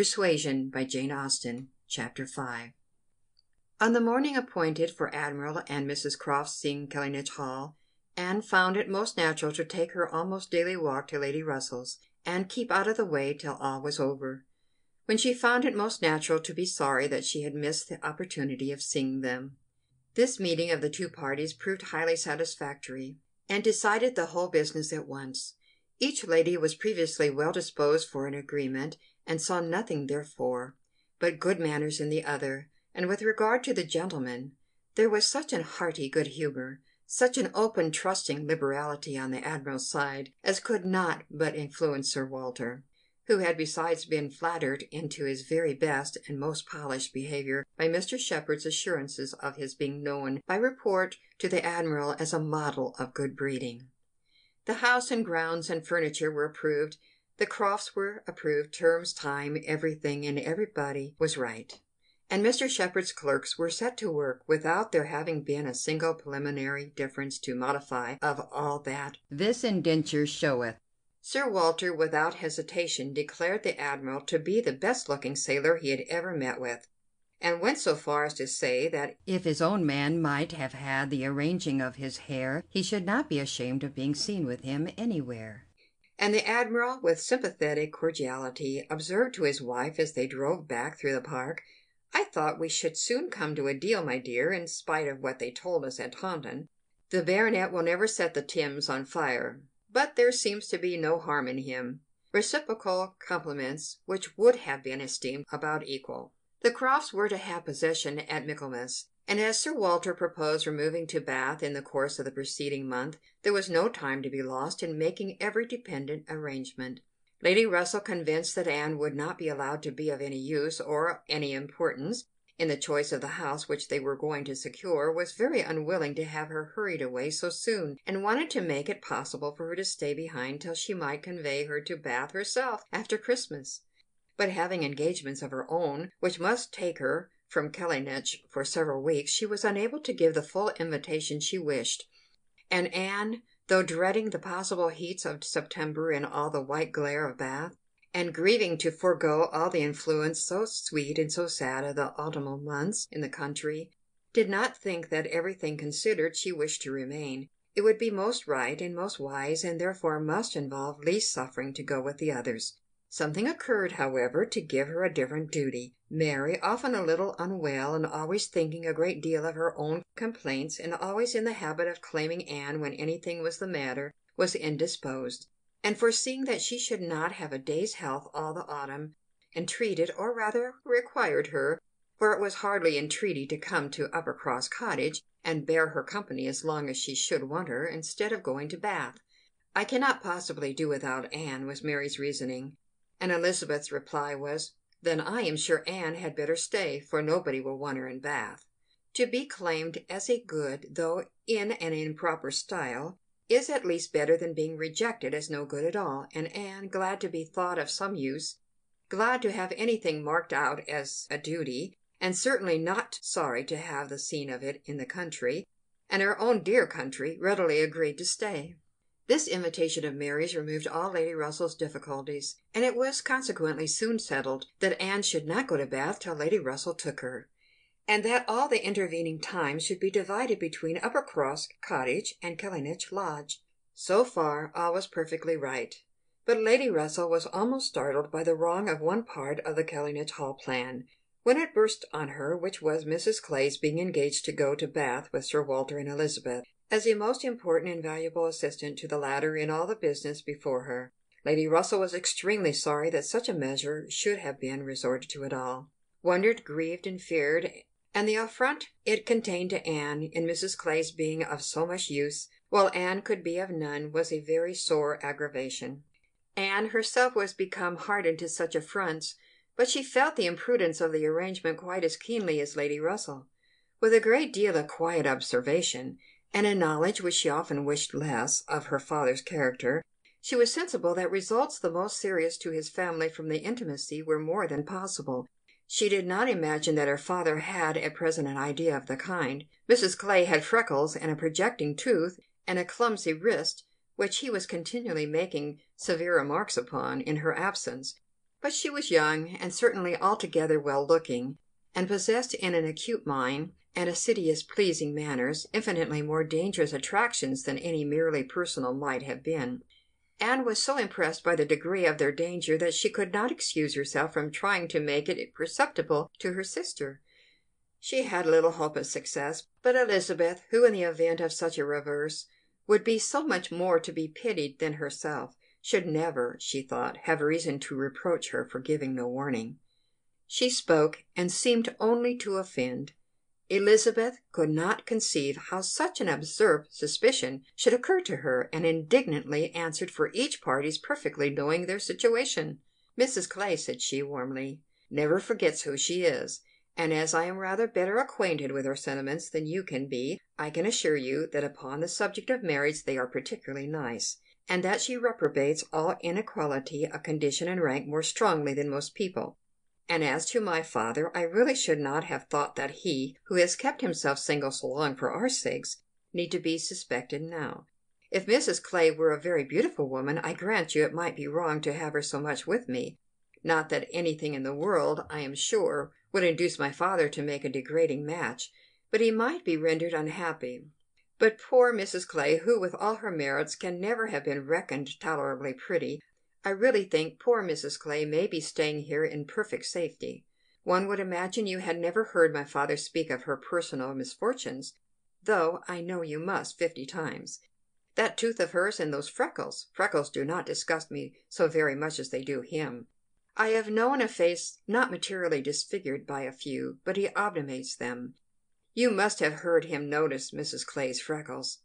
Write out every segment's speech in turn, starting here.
PERSUASION by Jane Austen CHAPTER V On the morning appointed for Admiral and Mrs. Crofts seeing Kellynch Hall, Anne found it most natural to take her almost daily walk to Lady Russell's, and keep out of the way till all was over; when she found it most natural to be sorry that she had missed the opportunity of seeing them. This meeting of the two parties proved highly satisfactory, and decided the whole business at once. Each lady was previously well disposed for an agreement, and saw nothing, therefore, but good manners in the other; and with regard to the gentleman, there was such an hearty good humour, such an open trusting liberality on the Admiral's side, as could not but influence Sir Walter, who had besides been flattered into his very best and most polished behaviour by Mr. Shepherd's assurances of his being known by report to the Admiral as a model of good breeding. The house and grounds and furniture were approved the Crofts were approved, terms, time, everything and everybody was right; and Mr. Shepherd's clerks were set to work without there having been a single preliminary difference to modify of all that this indenture showeth. Sir Walter without hesitation declared the Admiral to be the best looking sailor he had ever met with, and went so far as to say that if his own man might have had the arranging of his hair he should not be ashamed of being seen with him anywhere. And the Admiral, with sympathetic cordiality, observed to his wife as they drove back through the park: "I thought we should soon come to a deal, my dear, in spite of what they told us at Taunton. The baronet will never set the Thames on fire, but there seems to be no harm in him." Reciprocal compliments, which would have been esteemed about equal. The Crofts were to have possession at Michaelmas. And as Sir Walter proposed removing to Bath in the course of the preceding month, there was no time to be lost in making every dependent arrangement. Lady Russell, convinced that Anne would not be allowed to be of any use or any importance in the choice of the house which they were going to secure, was very unwilling to have her hurried away so soon, and wanted to make it possible for her to stay behind till she might convey her to Bath herself after Christmas; but having engagements of her own which must take her from Kellynch for several weeks, she was unable to give the full invitation she wished; and Anne, though dreading the possible heats of September in all the white glare of Bath, and grieving to forego all the influence so sweet and so sad of the autumnal months in the country, did not think that, everything considered, she wished to remain. It would be most right and most wise, and therefore must involve least suffering to go with the others. Something occurred, however, to give her a different duty. Mary, often a little unwell, and always thinking a great deal of her own complaints, and always in the habit of claiming Anne when anything was the matter, was indisposed; and foreseeing that she should not have a day's health all the autumn, entreated, or rather required her, for it was hardly entreaty to come to Uppercross Cottage, and bear her company as long as she should want her, instead of going to Bath. "I cannot possibly do without Anne," was Mary's reasoning and Elizabeth's reply was, "Then I am sure Anne had better stay, for nobody will want her in Bath." To be claimed as a good, though in an improper style, is at least better than being rejected as no good at all; and Anne, glad to be thought of some use, glad to have anything marked out as a duty, and certainly not sorry to have the scene of it in the country, and her own dear country, readily agreed to stay. This invitation of Mary's removed all Lady Russell's difficulties, and it was consequently soon settled that Anne should not go to Bath till Lady Russell took her, and that all the intervening time should be divided between Uppercross Cottage and Kellynch Lodge. So far all was perfectly right; but Lady Russell was almost startled by the wrong of one part of the Kellynch Hall plan, when it burst on her, which was Mrs. Clay's being engaged to go to Bath with Sir Walter and Elizabeth as a most important and valuable assistant to the latter in all the business before her. Lady Russell was extremely sorry that such a measure should have been resorted to at all; wondered, grieved, and feared; and the affront it contained to Anne in Mrs. Clay's being of so much use, while Anne could be of none, was a very sore aggravation. Anne herself was become hardened to such affronts, but she felt the imprudence of the arrangement quite as keenly as Lady Russell. With a great deal of quiet observation and a knowledge which she often wished less of her father's character, she was sensible that results the most serious to his family from the intimacy were more than possible. She did not imagine that her father had at present an idea of the kind. Mrs. Clay had freckles and a projecting tooth and a clumsy wrist, which he was continually making severe remarks upon in her absence. But she was young, and certainly altogether well looking, and possessed in an acute mind and assiduous pleasing manners infinitely more dangerous attractions than any merely personal might have been. Anne was so impressed by the degree of their danger that she could not excuse herself from trying to make it perceptible to her sister. She had little hope of success, but Elizabeth, who in the event of such a reverse would be so much more to be pitied than herself, should never, she thought, have reason to reproach her for giving no warning. She spoke, and seemed only to offend. Elizabeth could not conceive how such an absurd suspicion should occur to her, and indignantly answered for each party's perfectly knowing their situation. Mrs. Clay, said she, warmly, never forgets who she is, and as I am rather better acquainted with her sentiments than you can be, I can assure you that upon the subject of marriage they are particularly nice, and that she reprobates all inequality of condition and rank more strongly than most people. And as to my father, I really should not have thought that he, who has kept himself single so long for our sakes, need to be suspected now. If Mrs. Clay were a very beautiful woman, I grant you it might be wrong to have her so much with me. Not that anything in the world, I am sure, would induce my father to make a degrading match, but he might be rendered unhappy. But poor Mrs. Clay, who with all her merits can never have been reckoned tolerably pretty, I really think poor Mrs. Clay may be staying here in perfect safety. One would imagine you had never heard my father speak of her personal misfortunes, though I know you must fifty times. That tooth of hers and those freckles freckles do not disgust me so very much as they do him. I have known a face not materially disfigured by a few, but he obviates them. You must have heard him notice Mrs. Clay's freckles.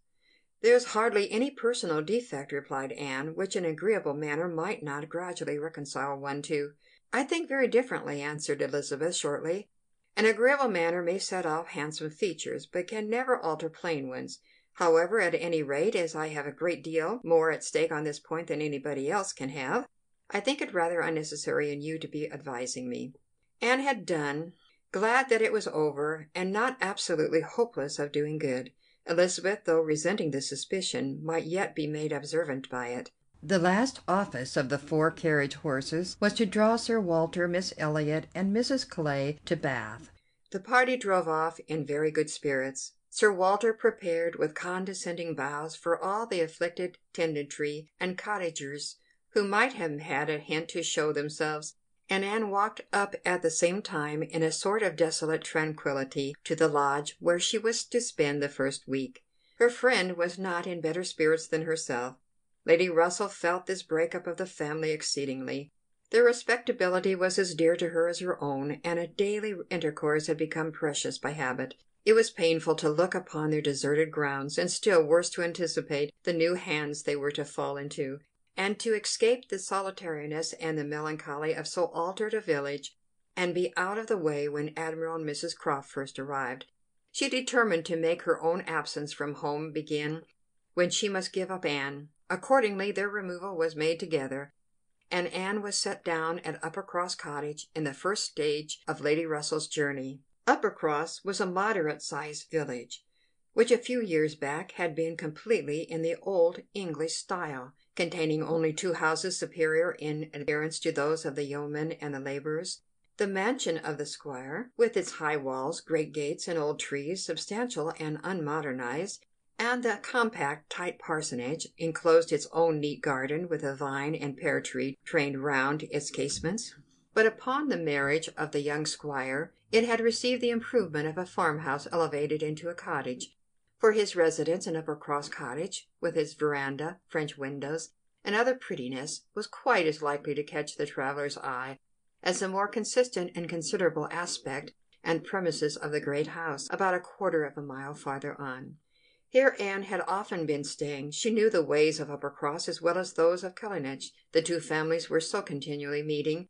"There's hardly any personal defect," replied Anne, "which an agreeable manner might not gradually reconcile one to." "I think very differently," answered Elizabeth shortly. "An agreeable manner may set off handsome features, but can never alter plain ones. However, at any rate, as I have a great deal more at stake on this point than anybody else can have, I think it rather unnecessary in you to be advising me." Anne had done, glad that it was over, and not absolutely hopeless of doing good. Elizabeth, though resenting the suspicion, might yet be made observant by it. The last office of the four carriage horses was to draw Sir Walter, Miss Elliot, and Mrs. Clay to Bath. The party drove off in very good spirits. Sir Walter prepared with condescending bows for all the afflicted tenantry and cottagers who might have had a hint to show themselves and Anne walked up at the same time in a sort of desolate tranquillity to the lodge where she was to spend the first week. Her friend was not in better spirits than herself. Lady Russell felt this break-up of the family exceedingly. Their respectability was as dear to her as her own, and a daily intercourse had become precious by habit. It was painful to look upon their deserted grounds, and still worse to anticipate the new hands they were to fall into and to escape the solitariness and the melancholy of so altered a village, and be out of the way when Admiral and Mrs. Croft first arrived, she determined to make her own absence from home begin when she must give up Anne. Accordingly, their removal was made together, and Anne was set down at Uppercross Cottage in the first stage of Lady Russell's journey. Uppercross was a moderate sized village, which a few years back had been completely in the old English style containing only two houses superior in appearance to those of the yeomen and the labourers. The mansion of the squire, with its high walls, great gates, and old trees, substantial and unmodernized, and the compact, tight parsonage, enclosed its own neat garden with a vine and pear tree trained round its casements. But upon the marriage of the young squire, it had received the improvement of a farmhouse elevated into a cottage, for his residence in Uppercross Cottage, with its veranda, French windows, and other prettiness, was quite as likely to catch the traveller's eye as the more consistent and considerable aspect and premises of the great house, about a quarter of a mile farther on. Here Anne had often been staying. She knew the ways of Uppercross as well as those of Kellynch. The two families were so continually meeting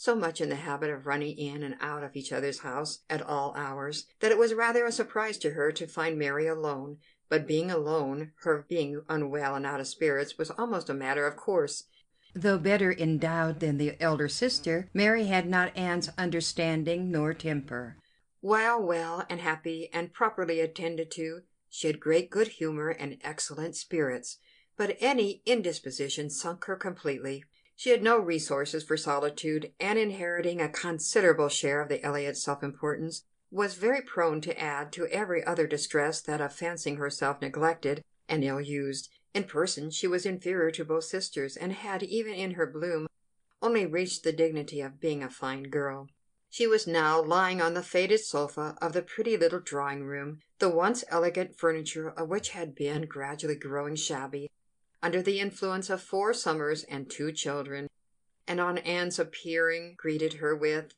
so much in the habit of running in and out of each other's house at all hours, that it was rather a surprise to her to find Mary alone, but being alone, her being unwell and out of spirits, was almost a matter of course. Though better endowed than the elder sister, Mary had not Anne's understanding nor temper. While well and happy and properly attended to, she had great good humour and excellent spirits, but any indisposition sunk her completely. She had no resources for solitude, and inheriting a considerable share of the Elliot self importance, was very prone to add to every other distress that of fancying herself neglected and ill used. In person she was inferior to both sisters, and had, even in her bloom, only reached the dignity of being a fine girl. She was now lying on the faded sofa of the pretty little drawing room, the once elegant furniture of which had been gradually growing shabby under the influence of four summers and two children, and on Anne's appearing greeted her with,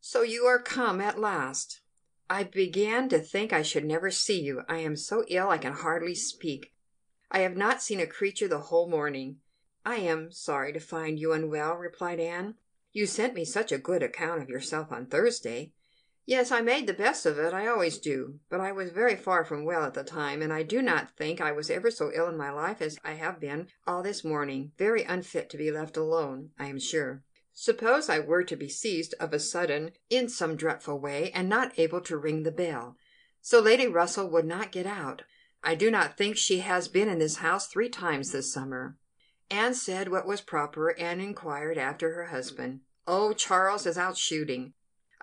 "So you are come at last. I began to think I should never see you. I am so ill I can hardly speak. I have not seen a creature the whole morning." "I am sorry to find you unwell," replied Anne. You sent me such a good account of yourself on Thursday." "Yes, I made the best of it. I always do. But I was very far from well at the time, and I do not think I was ever so ill in my life as I have been all this morning very unfit to be left alone, I am sure. Suppose I were to be seized of a sudden in some dreadful way, and not able to ring the bell, so Lady Russell would not get out. I do not think she has been in this house three times this summer. Anne said what was proper, and inquired after her husband. "Oh, Charles is out shooting.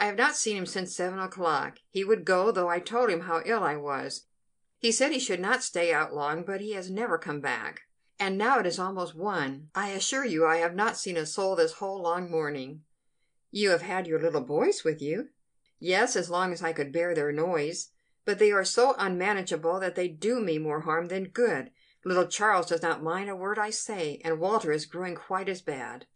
I have not seen him since seven o'clock. He would go, though I told him how ill I was. He said he should not stay out long, but he has never come back. And now it is almost one. I assure you I have not seen a soul this whole long morning." "You have had your little boys with you?" "Yes, as long as I could bear their noise. But they are so unmanageable that they do me more harm than good. Little Charles does not mind a word I say, and Walter is growing quite as bad."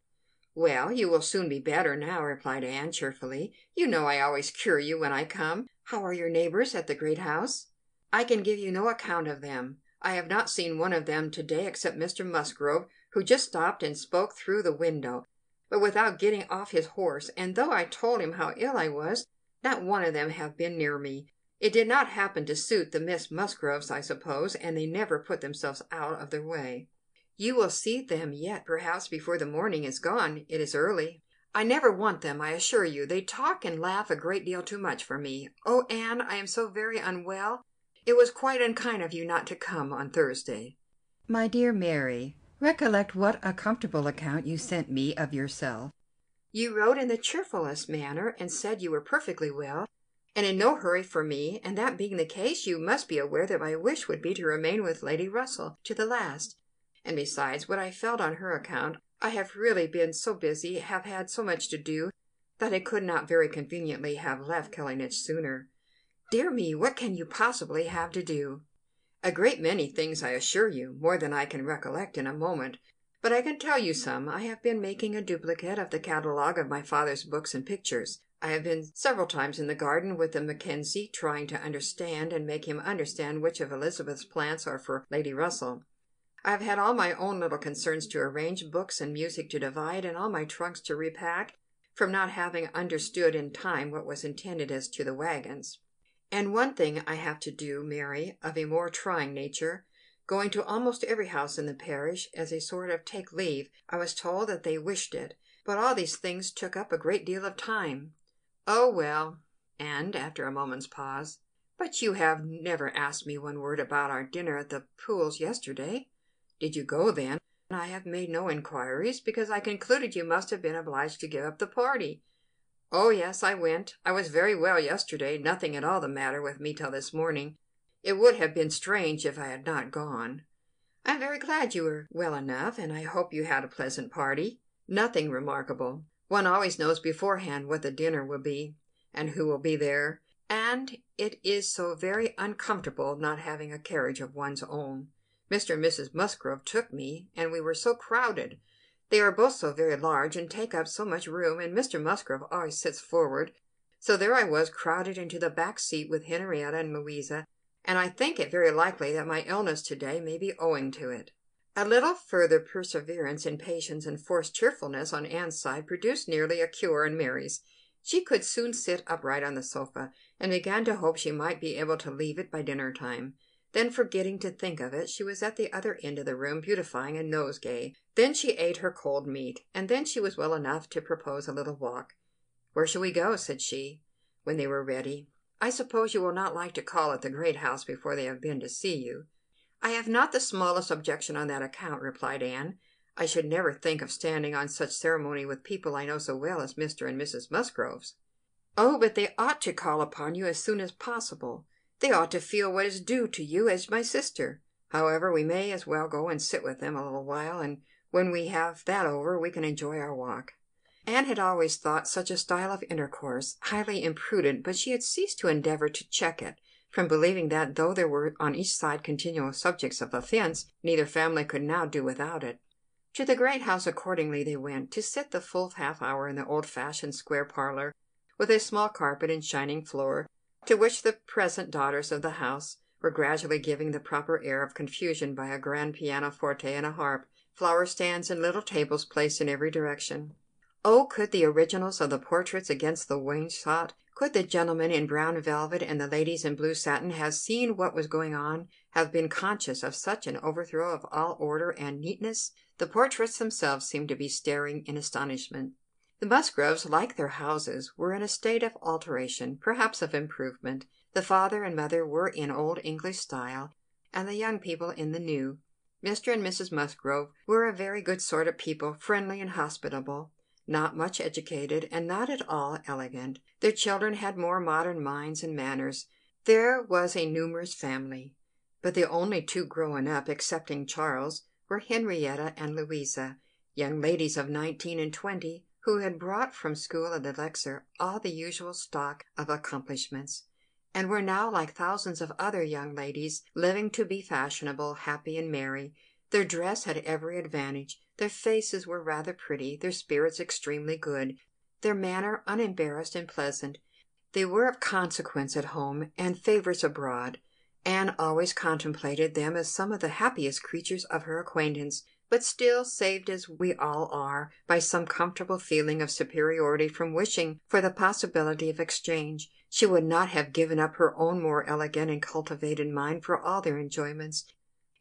"Well, you will soon be better now," replied Anne cheerfully. "You know I always cure you when I come. How are your neighbors at the great house?" "I can give you no account of them. I have not seen one of them to day except Mr. Musgrove, who just stopped and spoke through the window, but without getting off his horse, and though I told him how ill I was, not one of them have been near me. It did not happen to suit the Miss Musgroves, I suppose, and they never put themselves out of their way." "You will see them yet, perhaps, before the morning is gone. It is early." "I never want them, I assure you. They talk and laugh a great deal too much for me. Oh, Anne, I am so very unwell. It was quite unkind of you not to come on Thursday." "My dear Mary, recollect what a comfortable account you sent me of yourself." "You wrote in the cheerfulest manner, and said you were perfectly well and in no hurry for me, and that being the case, you must be aware that my wish would be to remain with Lady Russell to the last. And besides what I felt on her account, I have really been so busy, have had so much to do, that I could not very conveniently have left Kellynch sooner. Dear me, what can you possibly have to do? A great many things, I assure you, more than I can recollect in a moment. But I can tell you some. I have been making a duplicate of the catalogue of my father's books and pictures. I have been several times in the garden with the Mackenzie, trying to understand and make him understand which of Elizabeth's plants are for Lady Russell. I have had all my own little concerns to arrange, books and music to divide, and all my trunks to repack, from not having understood in time what was intended as to the wagons. And one thing I have to do, Mary, of a more trying nature, going to almost every house in the parish as a sort of take leave. I was told that they wished it, but all these things took up a great deal of time. "Oh, well," and, after a moment's pause, "but you have never asked me one word about our dinner at the Pooles yesterday. Did you go, then? I have made no inquiries, because I concluded you must have been obliged to give up the party." "Oh, yes, I went. I was very well yesterday, nothing at all the matter with me till this morning. It would have been strange if I had not gone." "I am very glad you were well enough, and I hope you had a pleasant party." "Nothing remarkable. One always knows beforehand what the dinner will be, and who will be there, and it is so very uncomfortable not having a carriage of one's own. Mr. and Mrs. Musgrove took me, and we were so crowded. They are both so very large and take up so much room, and Mr. Musgrove always sits forward. So there I was crowded into the back seat with Henrietta and Louisa, and I think it very likely that my illness to day may be owing to it. A little further perseverance in patience and forced cheerfulness on Anne's side produced nearly a cure in Mary's. She could soon sit upright on the sofa, and began to hope she might be able to leave it by dinner time. Then, forgetting to think of it, she was at the other end of the room beautifying a nosegay. Then she ate her cold meat, and then she was well enough to propose a little walk. "Where shall we go?" said she, when they were ready. "I suppose you will not like to call at the great house before they have been to see you." "I have not the smallest objection on that account," replied Anne. I should never think of standing on such ceremony with people I know so well as Mr. and Mrs. Musgroves." "Oh, but they ought to call upon you as soon as possible. They ought to feel what is due to you as my sister. However, we may as well go and sit with them a little while, and when we have that over we can enjoy our walk." Anne had always thought such a style of intercourse highly imprudent, but she had ceased to endeavor to check it, from believing that though there were on each side continual subjects of offence, neither family could now do without it. To the great house accordingly they went, to sit the full half hour in the old fashioned square parlor, with a small carpet and shining floor, to which the present daughters of the house were gradually giving the proper air of confusion by a grand pianoforte and a harp, flower stands and little tables placed in every direction. Oh, could the originals of the portraits against the wainscot, could the gentlemen in brown velvet and the ladies in blue satin have seen what was going on, have been conscious of such an overthrow of all order and neatness? The portraits themselves seemed to be staring in astonishment. The Musgroves, like their houses, were in a state of alteration, perhaps of improvement. The father and mother were in old English style, and the young people in the new. Mr. and Mrs. Musgrove were a very good sort of people, friendly and hospitable, not much educated, and not at all elegant. Their children had more modern minds and manners. There was a numerous family, but the only two growing up, excepting Charles, were Henrietta and Louisa, young ladies of nineteen and twenty, who had brought from school at Exeter all the usual stock of accomplishments, and were now like thousands of other young ladies living to be fashionable, happy, and merry. Their dress had every advantage, their faces were rather pretty, their spirits extremely good, their manner unembarrassed and pleasant. They were of consequence at home and favourites abroad. Anne always contemplated them as some of the happiest creatures of her acquaintance, but still, saved as we all are by some comfortable feeling of superiority from wishing for the possibility of exchange, she would not have given up her own more elegant and cultivated mind for all their enjoyments,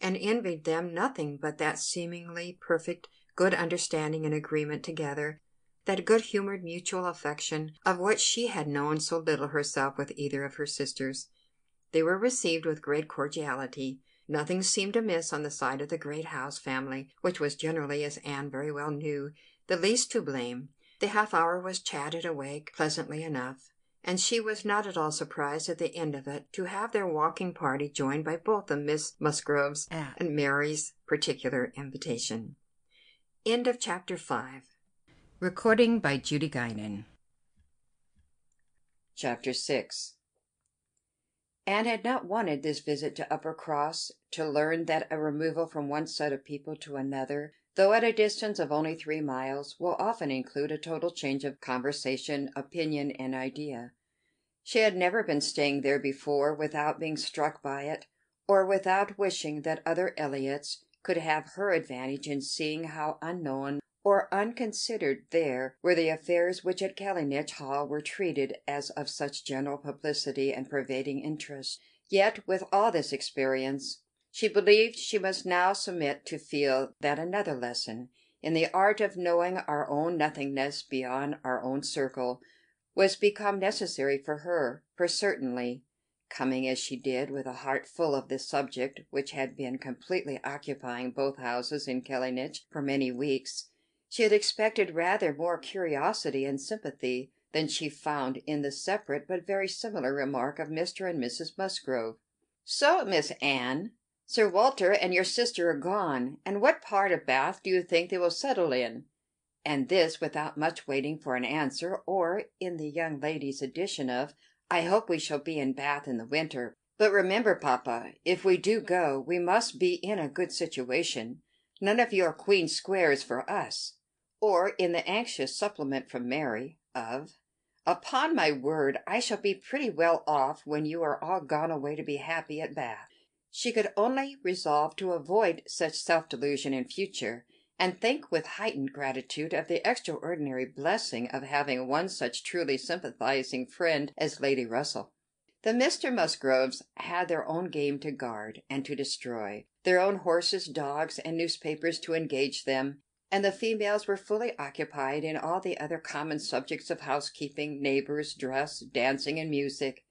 and envied them nothing but that seemingly perfect good understanding and agreement together, that good humored mutual affection of which she had known so little herself with either of her sisters. They were received with great cordiality. Nothing seemed amiss on the side of the great house family, which was generally, as Anne very well knew, the least to blame. The half hour was chatted away pleasantly enough, and she was not at all surprised at the end of it to have their walking party joined by both the Miss Musgroves at and Mary's particular invitation. End of chapter 5. Recording by Judy Guinan. Chapter 6 Anne had not wanted this visit to Uppercross to learn that a removal from one set of people to another, though at a distance of only three miles, will often include a total change of conversation, opinion, and idea. She had never been staying there before without being struck by it, or without wishing that other Elliots could have her advantage in seeing how unknown or unconsidered there were the affairs which at Kellynch Hall were treated as of such general publicity and pervading interest. Yet, with all this experience, she believed she must now submit to feel that another lesson in the art of knowing our own nothingness beyond our own circle was become necessary for her, for certainly, coming as she did with a heart full of this subject which had been completely occupying both houses in Kellynch for many weeks, she had expected rather more curiosity and sympathy than she found in the separate but very similar remark of Mr. and Mrs. Musgrove. "So, Miss Anne, Sir Walter and your sister are gone, and what part of Bath do you think they will settle in?" And this without much waiting for an answer, or in the young lady's addition of, "I hope we shall be in Bath in the winter. But remember, papa, if we do go, we must be in a good situation. None of your Queen Squares for us or in the anxious supplement from Mary of, "Upon my word, I shall be pretty well off when you are all gone away to be happy at Bath." She could only resolve to avoid such self delusion in future, and think with heightened gratitude of the extraordinary blessing of having one such truly sympathizing friend as Lady Russell. The Mr. Musgroves had their own game to guard and to destroy, their own horses, dogs, and newspapers to engage them and the females were fully occupied in all the other common subjects of housekeeping, neighbors, dress, dancing, and music.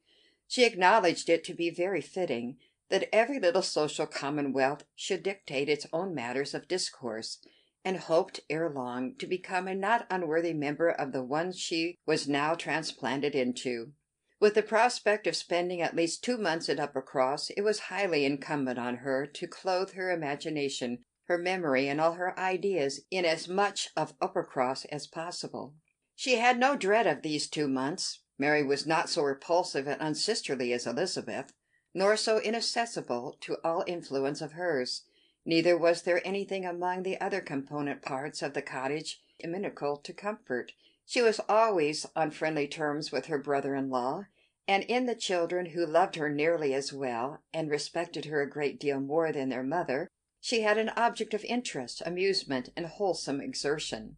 She acknowledged it to be very fitting that every little social commonwealth should dictate its own matters of discourse, and hoped ere long to become a not unworthy member of the one she was now transplanted into. With the prospect of spending at least two months at Uppercross, it was highly incumbent on her to clothe her imagination, her memory, and all her ideas in as much of Uppercross as possible. She had no dread of these two months. Mary was not so repulsive and unsisterly as Elizabeth, nor so inaccessible to all influence of hers. Neither was there anything among the other component parts of the cottage inimical to comfort. She was always on friendly terms with her brother in law, and in the children, who loved her nearly as well and respected her a great deal more than their mother, she had an object of interest, amusement, and wholesome exertion.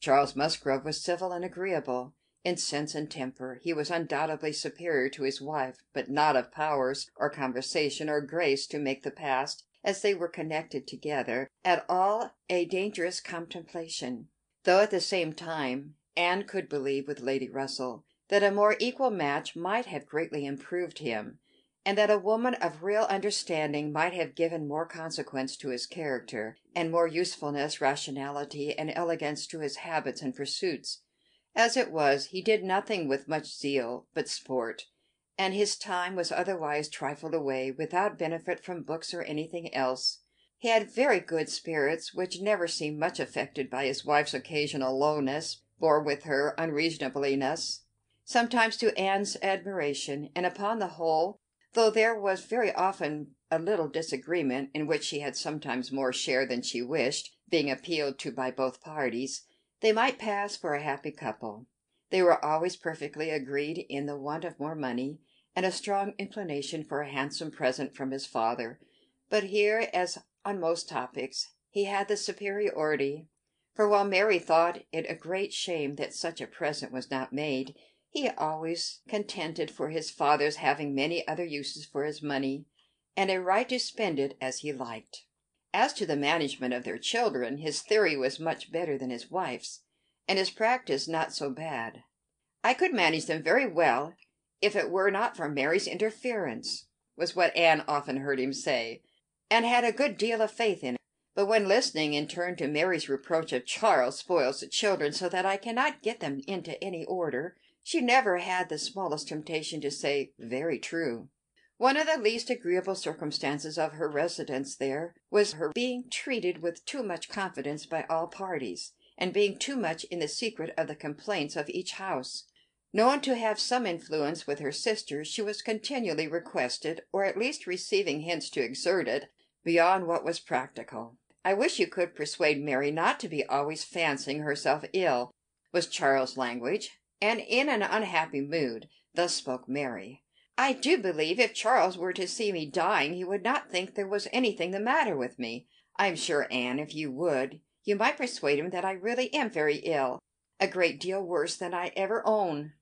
Charles Musgrove was civil and agreeable. In sense and temper he was undoubtedly superior to his wife, but not of powers, or conversation, or grace to make the past as they were connected together, at all a dangerous contemplation; though at the same time Anne could believe with Lady Russell that a more equal match might have greatly improved him, and that a woman of real understanding might have given more consequence to his character, and more usefulness, rationality, and elegance to his habits and pursuits. As it was, he did nothing with much zeal but sport and his time was otherwise trifled away without benefit from books or anything else. He had very good spirits, which never seemed much affected by his wife's occasional lowness, or with her unreasonableness, sometimes to Anne's admiration, and upon the whole, though there was very often a little disagreement, in which she had sometimes more share than she wished, being appealed to by both parties, they might pass for a happy couple. They were always perfectly agreed in the want of more money, and a strong inclination for a handsome present from his father; but here, as on most topics, he had the superiority, for while Mary thought it a great shame that such a present was not made, he always contended for his father's having many other uses for his money, and a right to spend it as he liked. As to the management of their children, his theory was much better than his wife's, and his practice not so bad. "I could manage them very well if it were not for Mary's interference," was what Anne often heard him say, and had a good deal of faith in. But when listening in turn to Mary's reproach of Charles spoils the children so that I cannot get them into any order, she never had the smallest temptation to say, "Very true." One of the least agreeable circumstances of her residence there was her being treated with too much confidence by all parties, and being too much in the secret of the complaints of each house. Known to have some influence with her sisters, she was continually requested, or at least receiving hints to exert it, beyond what was practical. "I wish you could persuade Mary not to be always fancying herself ill," was Charles's language, and in an unhappy mood. Thus spoke Mary. "I do believe if Charles were to see me dying he would not think there was anything the matter with me. I am sure, Anne, if you would, you might persuade him that I really am very ill, a great deal worse than I ever own.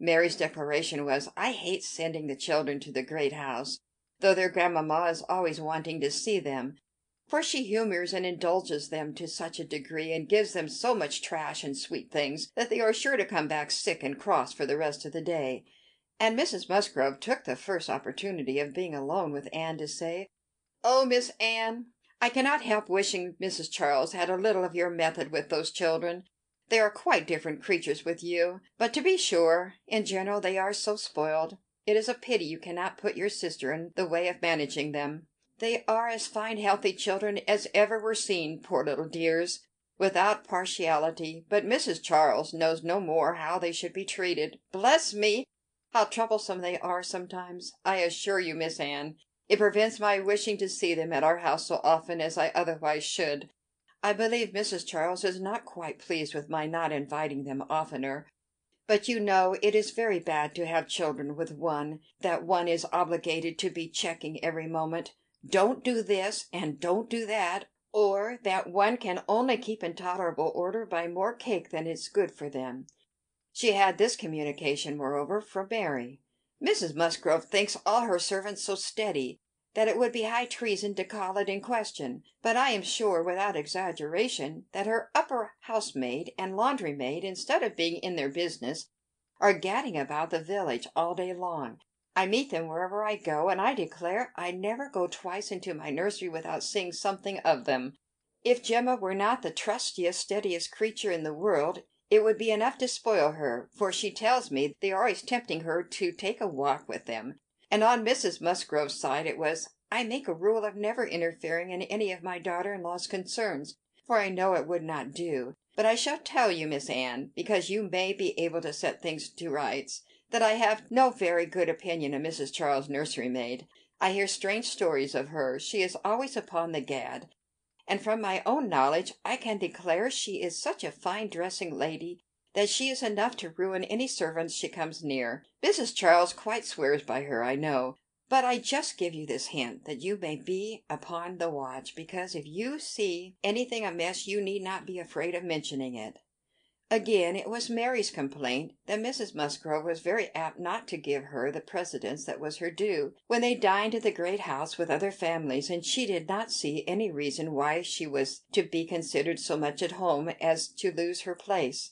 Mary's declaration was, "I hate sending the children to the great house, though their grandmamma is always wanting to see them, for she humors and indulges them to such a degree, and gives them so much trash and sweet things, that they are sure to come back sick and cross for the rest of the day." And Mrs. Musgrove took the first opportunity of being alone with Anne to say, "Oh, Miss Anne, I cannot help wishing Mrs. Charles had a little of your method with those children. They are quite different creatures with you; but to be sure, in general they are so spoiled, it is a pity you cannot put your sister in the way of managing them. They are as fine healthy children as ever were seen, poor little dears, without partiality; but Mrs. Charles knows no more how they should be treated. Bless me! how troublesome they are sometimes, I assure you, Miss Anne. It prevents my wishing to see them at our house so often as I otherwise should. I believe Mrs. Charles is not quite pleased with my not inviting them oftener; but you know it is very bad to have children with one that one is obliged to be checking every moment. Don't do this, and don't do that, or that one can only keep in tolerable order by more cake than is good for them. She had this communication, moreover, from Mary: "Mrs. Musgrove thinks all her servants so steady that it would be high treason to call it in question; but I am sure, without exaggeration, that her upper housemaid and laundry maid, instead of being in their business, are gadding about the village all day long. I meet them wherever I go, and I declare I never go twice into my nursery without seeing something of them. If Jemima were not the trustiest, steadiest creature in the world, it would be enough to spoil her, for she tells me they are always tempting her to take a walk with them; and on Mrs. Musgrove's side it was, I make a rule of never interfering in any of my daughter in law's concerns, for I know it would not do. But I shall tell you, Miss Anne, because you may be able to set things to rights, that I have no very good opinion of Mrs. Charles' nursery maid. I hear strange stories of her. She is always upon the gad, and from my own knowledge I can declare she is such a fine dressing lady that she is enough to ruin any servants she comes near. Mrs. Charles quite swears by her, I know, but I just give you this hint that you may be upon the watch, because if you see anything amiss you need not be afraid of mentioning it. Again, it was Mary's complaint that Mrs. Musgrove was very apt not to give her the precedence that was her due, when they dined at the great house with other families, and she did not see any reason why she was to be considered so much at home as to lose her place.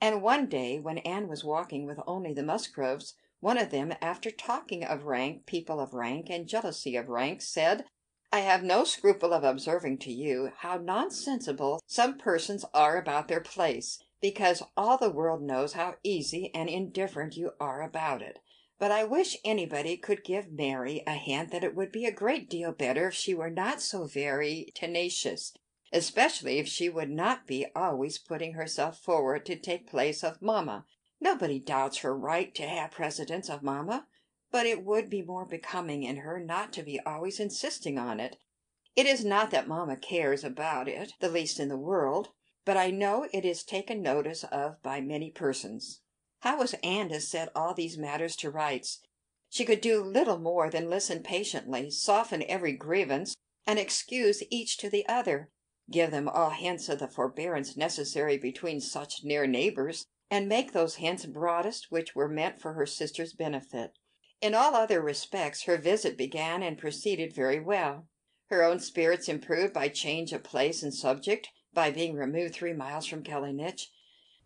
And one day, when Anne was walking with only the Musgroves, one of them, after talking of rank, people of rank, and jealousy of rank, said, I have no scruple of observing to you how nonsensible some persons are about their place because all the world knows how easy and indifferent you are about it. But I wish anybody could give Mary a hint that it would be a great deal better if she were not so very tenacious, especially if she would not be always putting herself forward to take place of mamma. Nobody doubts her right to have precedence of mamma, but it would be more becoming in her not to be always insisting on it. It is not that mamma cares about it the least in the world but I know it is taken notice of by many persons. How was Anne to set all these matters to rights? She could do little more than listen patiently, soften every grievance, and excuse each to the other, give them all hints of the forbearance necessary between such near neighbors, and make those hints broadest which were meant for her sister's benefit. In all other respects her visit began and proceeded very well. Her own spirits improved by change of place and subject by being removed three miles from Kellynch,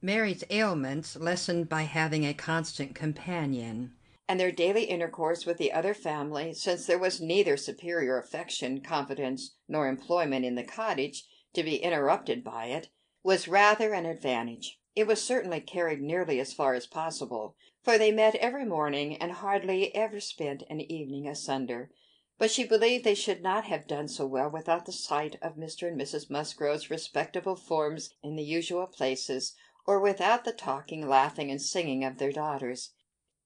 Mary's ailments lessened by having a constant companion, and their daily intercourse with the other family, since there was neither superior affection, confidence, nor employment in the cottage to be interrupted by it, was rather an advantage. It was certainly carried nearly as far as possible, for they met every morning and hardly ever spent an evening asunder but she believed they should not have done so well without the sight of Mr. and Mrs. Musgrove's respectable forms in the usual places, or without the talking, laughing, and singing of their daughters.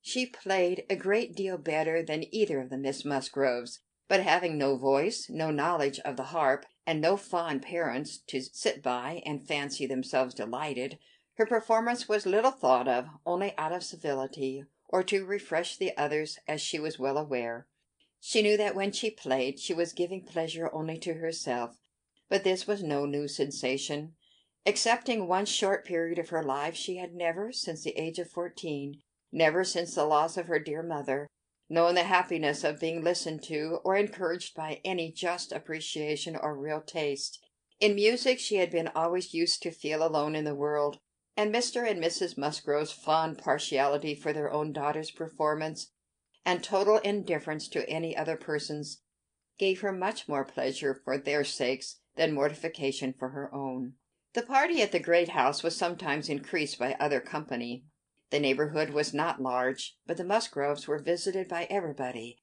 She played a great deal better than either of the Miss Musgroves, but having no voice, no knowledge of the harp, and no fond parents to sit by and fancy themselves delighted, her performance was little thought of, only out of civility, or to refresh the others, as she was well aware. She knew that when she played she was giving pleasure only to herself, but this was no new sensation. Excepting one short period of her life, she had never, since the age of fourteen, never since the loss of her dear mother, known the happiness of being listened to or encouraged by any just appreciation or real taste. In music she had been always used to feel alone in the world, and Mr. and Mrs. Musgrove's fond partiality for their own daughter's performance and total indifference to any other persons, gave her much more pleasure for their sakes than mortification for her own. The party at the great house was sometimes increased by other company. The neighborhood was not large, but the Musgroves were visited by everybody,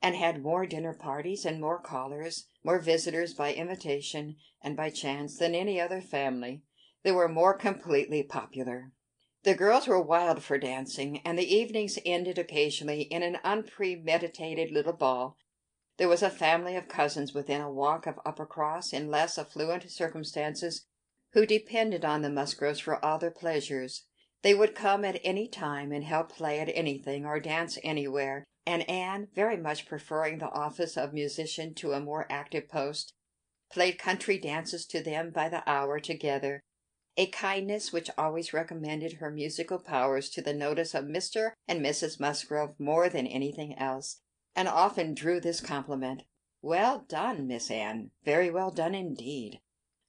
and had more dinner parties and more callers, more visitors by invitation and by chance than any other family. They were more completely popular. The girls were wild for dancing, and the evenings ended occasionally in an unpremeditated little ball. There was a family of cousins within a walk of Uppercross in less affluent circumstances who depended on the Musgroves for all their pleasures. They would come at any time and help play at anything or dance anywhere, and Anne, very much preferring the office of musician to a more active post, played country dances to them by the hour together a kindness which always recommended her musical powers to the notice of Mr. and Mrs. Musgrove more than anything else, and often drew this compliment, "Well done, Miss Anne, very well done indeed.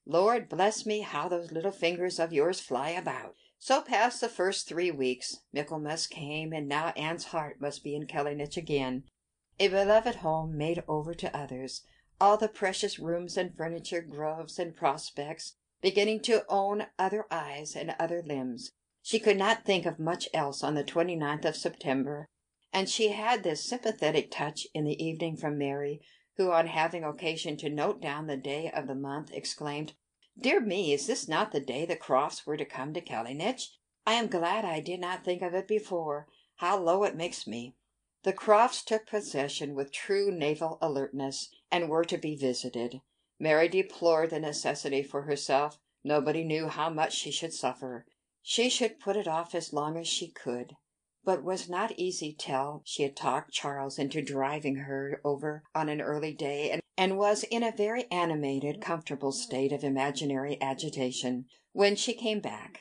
Lord bless me, how those little fingers of yours fly about!" So passed the first three weeks. Michaelmas came, and now Anne's heart must be in Kellynch again, a beloved home made over to others. all the precious rooms and furniture, groves and prospects, beginning to own other eyes and other limbs. She could not think of much else on the 29th of September, and she had this sympathetic touch in the evening from Mary, who, on having occasion to note down the day of the month, exclaimed, "Dear me, is this not the day the Crofts were to come to Kellynch? I am glad I did not think of it before. How low it makes me!" The Crofts took possession with true naval alertness, and were to be visited. Mary deplored the necessity for herself. Nobody knew how much she should suffer. She should put it off as long as she could, but was not easy till she had talked Charles into driving her over on an early day, and was in a very animated, comfortable state of imaginary agitation when she came back.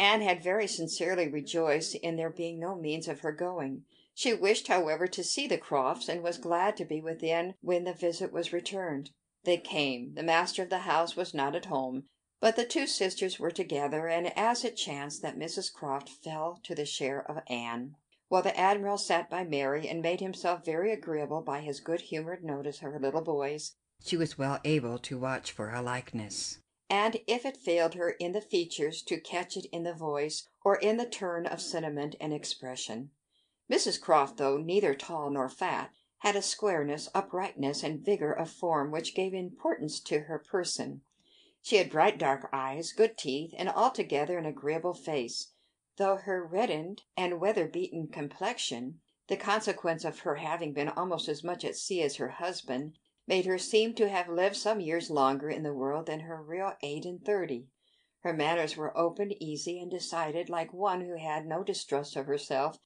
Anne had very sincerely rejoiced in there being no means of her going. She wished, however, to see the Crofts, and was glad to be within when the visit was returned. They came. The master of the house was not at home, but the two sisters were together, and as it chanced that Mrs Croft fell to the share of Anne, while the Admiral sat by Mary and made himself very agreeable by his good humoured notice of her little boys, she was well able to watch for a likeness, and if it failed her in the features, to catch it in the voice, or in the turn of sentiment and expression. Mrs Croft, though neither tall nor fat, had a squareness, uprightness, and vigour of form which gave importance to her person. She had bright dark eyes, good teeth, and altogether an agreeable face, though her reddened and weather beaten complexion, the consequence of her having been almost as much at sea as her husband, made her seem to have lived some years longer in the world than her real eight and thirty. Her manners were open, easy, and decided, like one who had no distrust of herself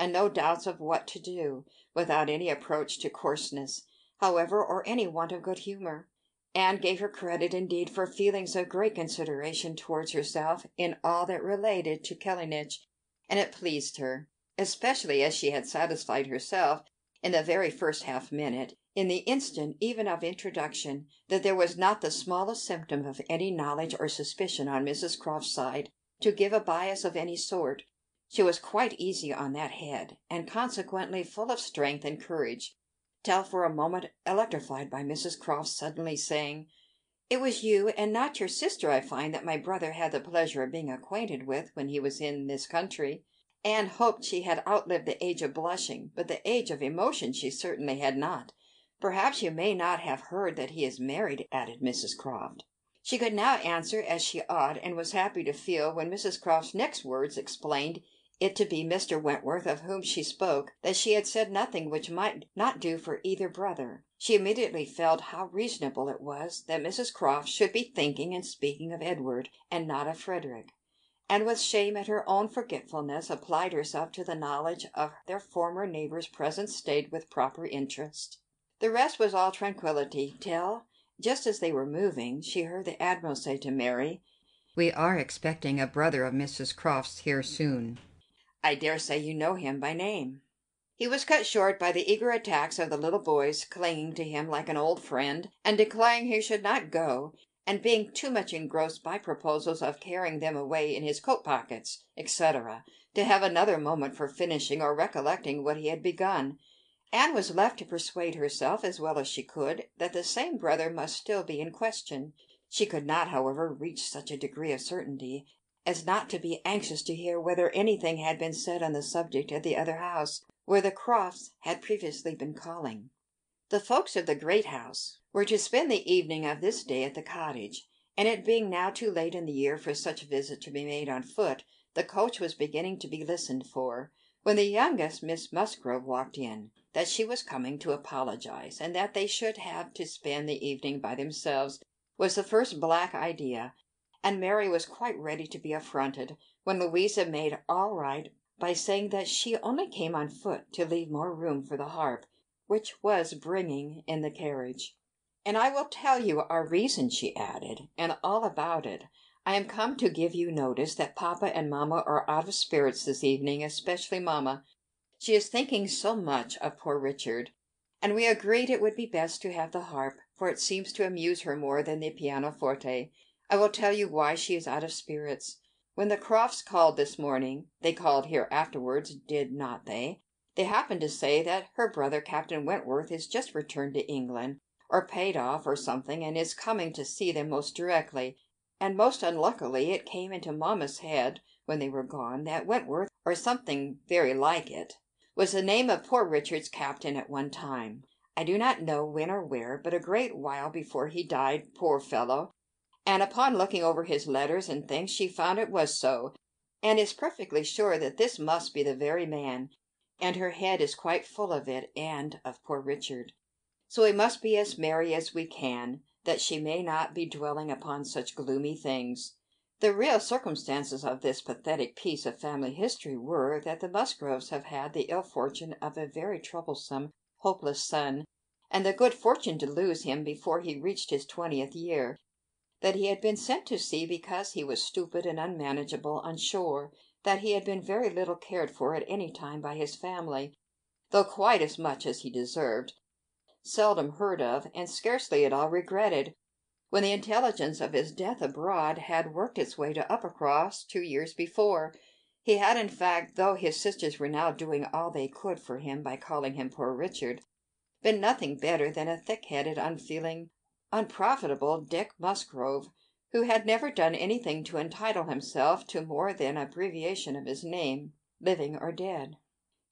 and no doubts of what to do, without any approach to coarseness, however, or any want of good humour. Anne gave her credit indeed for feelings of great consideration towards herself in all that related to Kellynch, and it pleased her, especially as she had satisfied herself, in the very first half minute, in the instant even of introduction, that there was not the smallest symptom of any knowledge or suspicion on Mrs Croft's side to give a bias of any sort. She was quite easy on that head, and consequently full of strength and courage, till for a moment electrified by Mrs Croft's suddenly saying, "It was you and not your sister, I find, that my brother had the pleasure of being acquainted with when he was in this country." Anne hoped she had outlived the age of blushing, but the age of emotion she certainly had not. "Perhaps you may not have heard that he is married," added Mrs Croft. She could now answer as she ought, and was happy to feel, when Mrs Croft's next words explained it to be Mr. Wentworth of whom she spoke, that she had said nothing which might not do for either brother. She immediately felt how reasonable it was that Mrs. Croft should be thinking and speaking of Edward, and not of Frederick, and with shame at her own forgetfulness applied herself to the knowledge of their former neighbour's present state with proper interest. The rest was all tranquillity, till, just as they were moving, she heard the Admiral say to Mary, "We are expecting a brother of Mrs Croft's here soon. I dare say you know him by name." He was cut short by the eager attacks of the little boys, clinging to him like an old friend, and declaring he should not go, and being too much engrossed by proposals of carrying them away in his coat pockets, etc., to have another moment for finishing or recollecting what he had begun. Anne was left to persuade herself, as well as she could, that the same brother must still be in question. She could not, however, reach such a degree of certainty as not to be anxious to hear whether anything had been said on the subject at the other house, where the Crofts had previously been calling. The folks of the great house were to spend the evening of this day at the cottage, and it being now too late in the year for such a visit to be made on foot, the coach was beginning to be listened for, when the youngest Miss Musgrove walked in, that she was coming to apologize, and that they should have to spend the evening by themselves was the first black idea and Mary was quite ready to be affronted, when Louisa made all right by saying that she only came on foot to leave more room for the harp, which was bringing in the carriage. "And I will tell you our reason," she added, "and all about it. I am come to give you notice that papa and mamma are out of spirits this evening, especially mamma. She is thinking so much of poor Richard, and we agreed it would be best to have the harp, for it seems to amuse her more than the pianoforte. I will tell you why she is out of spirits. When the Crofts called this morning they called here afterwards, did not they? they happened to say that her brother Captain Wentworth is just returned to England, or paid off, or something, and is coming to see them most directly; and most unluckily it came into mamma's head, when they were gone, that Wentworth, or something very like it, was the name of poor Richard's captain at one time, I do not know when or where, but a great while before he died, poor fellow; and upon looking over his letters and things she found it was so, and is perfectly sure that this must be the very man, and her head is quite full of it and of poor Richard. So we must be as merry as we can, that she may not be dwelling upon such gloomy things. The real circumstances of this pathetic piece of family history were, that the Musgroves have had the ill fortune of a very troublesome, hopeless son, and the good fortune to lose him before he reached his twentieth year; that he had been sent to sea because he was stupid and unmanageable on shore; that he had been very little cared for at any time by his family, though quite as much as he deserved, seldom heard of, and scarcely at all regretted when the intelligence of his death abroad had worked its way to Uppercross two years before. He had, in fact, though his sisters were now doing all they could for him by calling him poor Richard, been nothing better than a thick-headed, unfeeling, unprofitable Dick Musgrove, who had never done anything to entitle himself to more than abbreviation of his name, living or dead.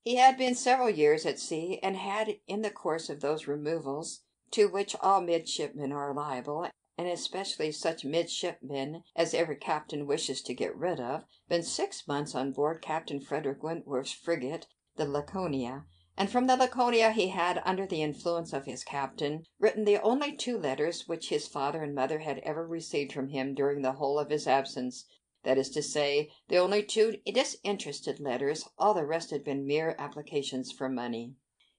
He had been several years at sea, and had, in the course of those removals to which all midshipmen are liable, and especially such midshipmen as every captain wishes to get rid of, been six months on board Captain Frederick Wentworth's frigate, the Laconia, and from the Laconia he had, under the influence of his captain, written the only two letters which his father and mother had ever received from him during the whole of his absence that is to say, the only two disinterested letters, all the rest had been mere applications for money.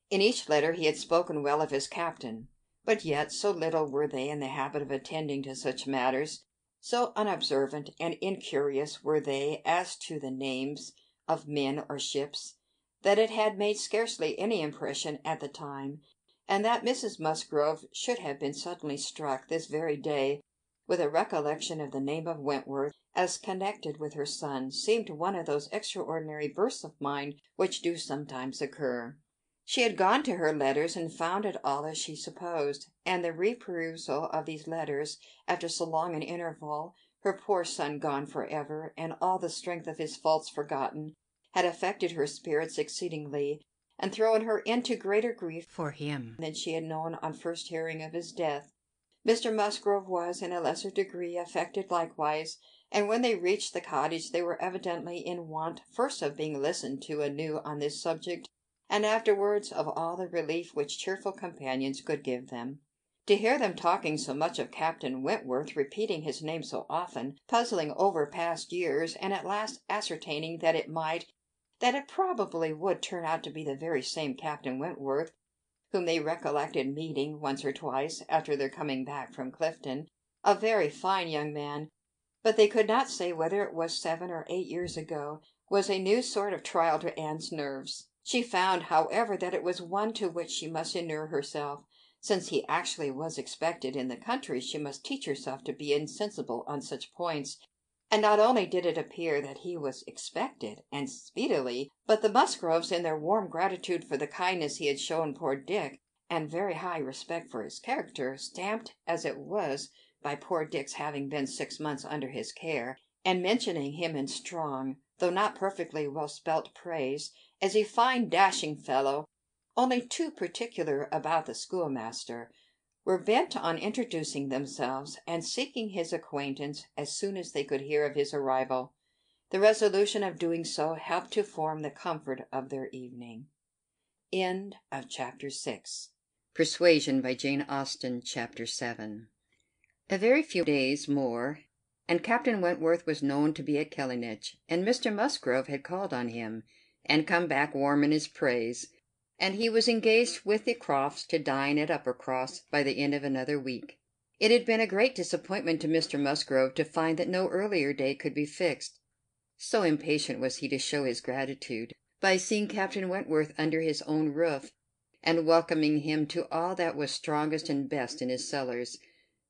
In each letter he had spoken well of his captain. But yet so little were they in the habit of attending to such matters, so unobservant and incurious were they as to the names of men or ships, that it had made scarcely any impression at the time, and that Mrs. Musgrove should have been suddenly struck this very day with a recollection of the name of Wentworth as connected with her son seemed one of those extraordinary bursts of mind which do sometimes occur. She had gone to her letters and found it all as she supposed, and the reperusal of these letters, after so long an interval, her poor son gone for ever, and all the strength of his faults forgotten, had affected her spirits exceedingly, and thrown her into greater grief for him than she had known on first hearing of his death. Mr. Musgrove was, in a lesser degree, affected likewise, and when they reached the cottage they were evidently in want first of being listened to anew on this subject and afterwards of all the relief which cheerful companions could give them. To hear them talking so much of Captain Wentworth, repeating his name so often, puzzling over past years, and at last ascertaining that it might, that it probably would turn out to be the very same Captain Wentworth, whom they recollected meeting once or twice after their coming back from Clifton, a very fine young man, but they could not say whether it was seven or eight years ago, was a new sort of trial to Anne's nerves. She found, however, that it was one to which she must inure herself. Since he actually was expected in the country, she must teach herself to be insensible on such points. And not only did it appear that he was expected, and speedily, but the Musgroves, in their warm gratitude for the kindness he had shown poor Dick, and very high respect for his character, stamped as it was by poor Dick's having been six months under his care, and mentioning him in strong, though not perfectly well spelt praise, as a fine dashing fellow, only too particular about the schoolmaster, were bent on introducing themselves and seeking his acquaintance as soon as they could hear of his arrival. The resolution of doing so helped to form the comfort of their evening. End of chapter six. Persuasion by Jane Austen, Chapter 7. A very few days more, and Captain Wentworth was known to be at Kellynch, and Mr. Musgrove had called on him and come back warm in his praise, and he was engaged with the Crofts to dine at Uppercross by the end of another week. It had been a great disappointment to Mr. Musgrove to find that no earlier day could be fixed, so impatient was he to show his gratitude by seeing Captain Wentworth under his own roof, and welcoming him to all that was strongest and best in his cellars.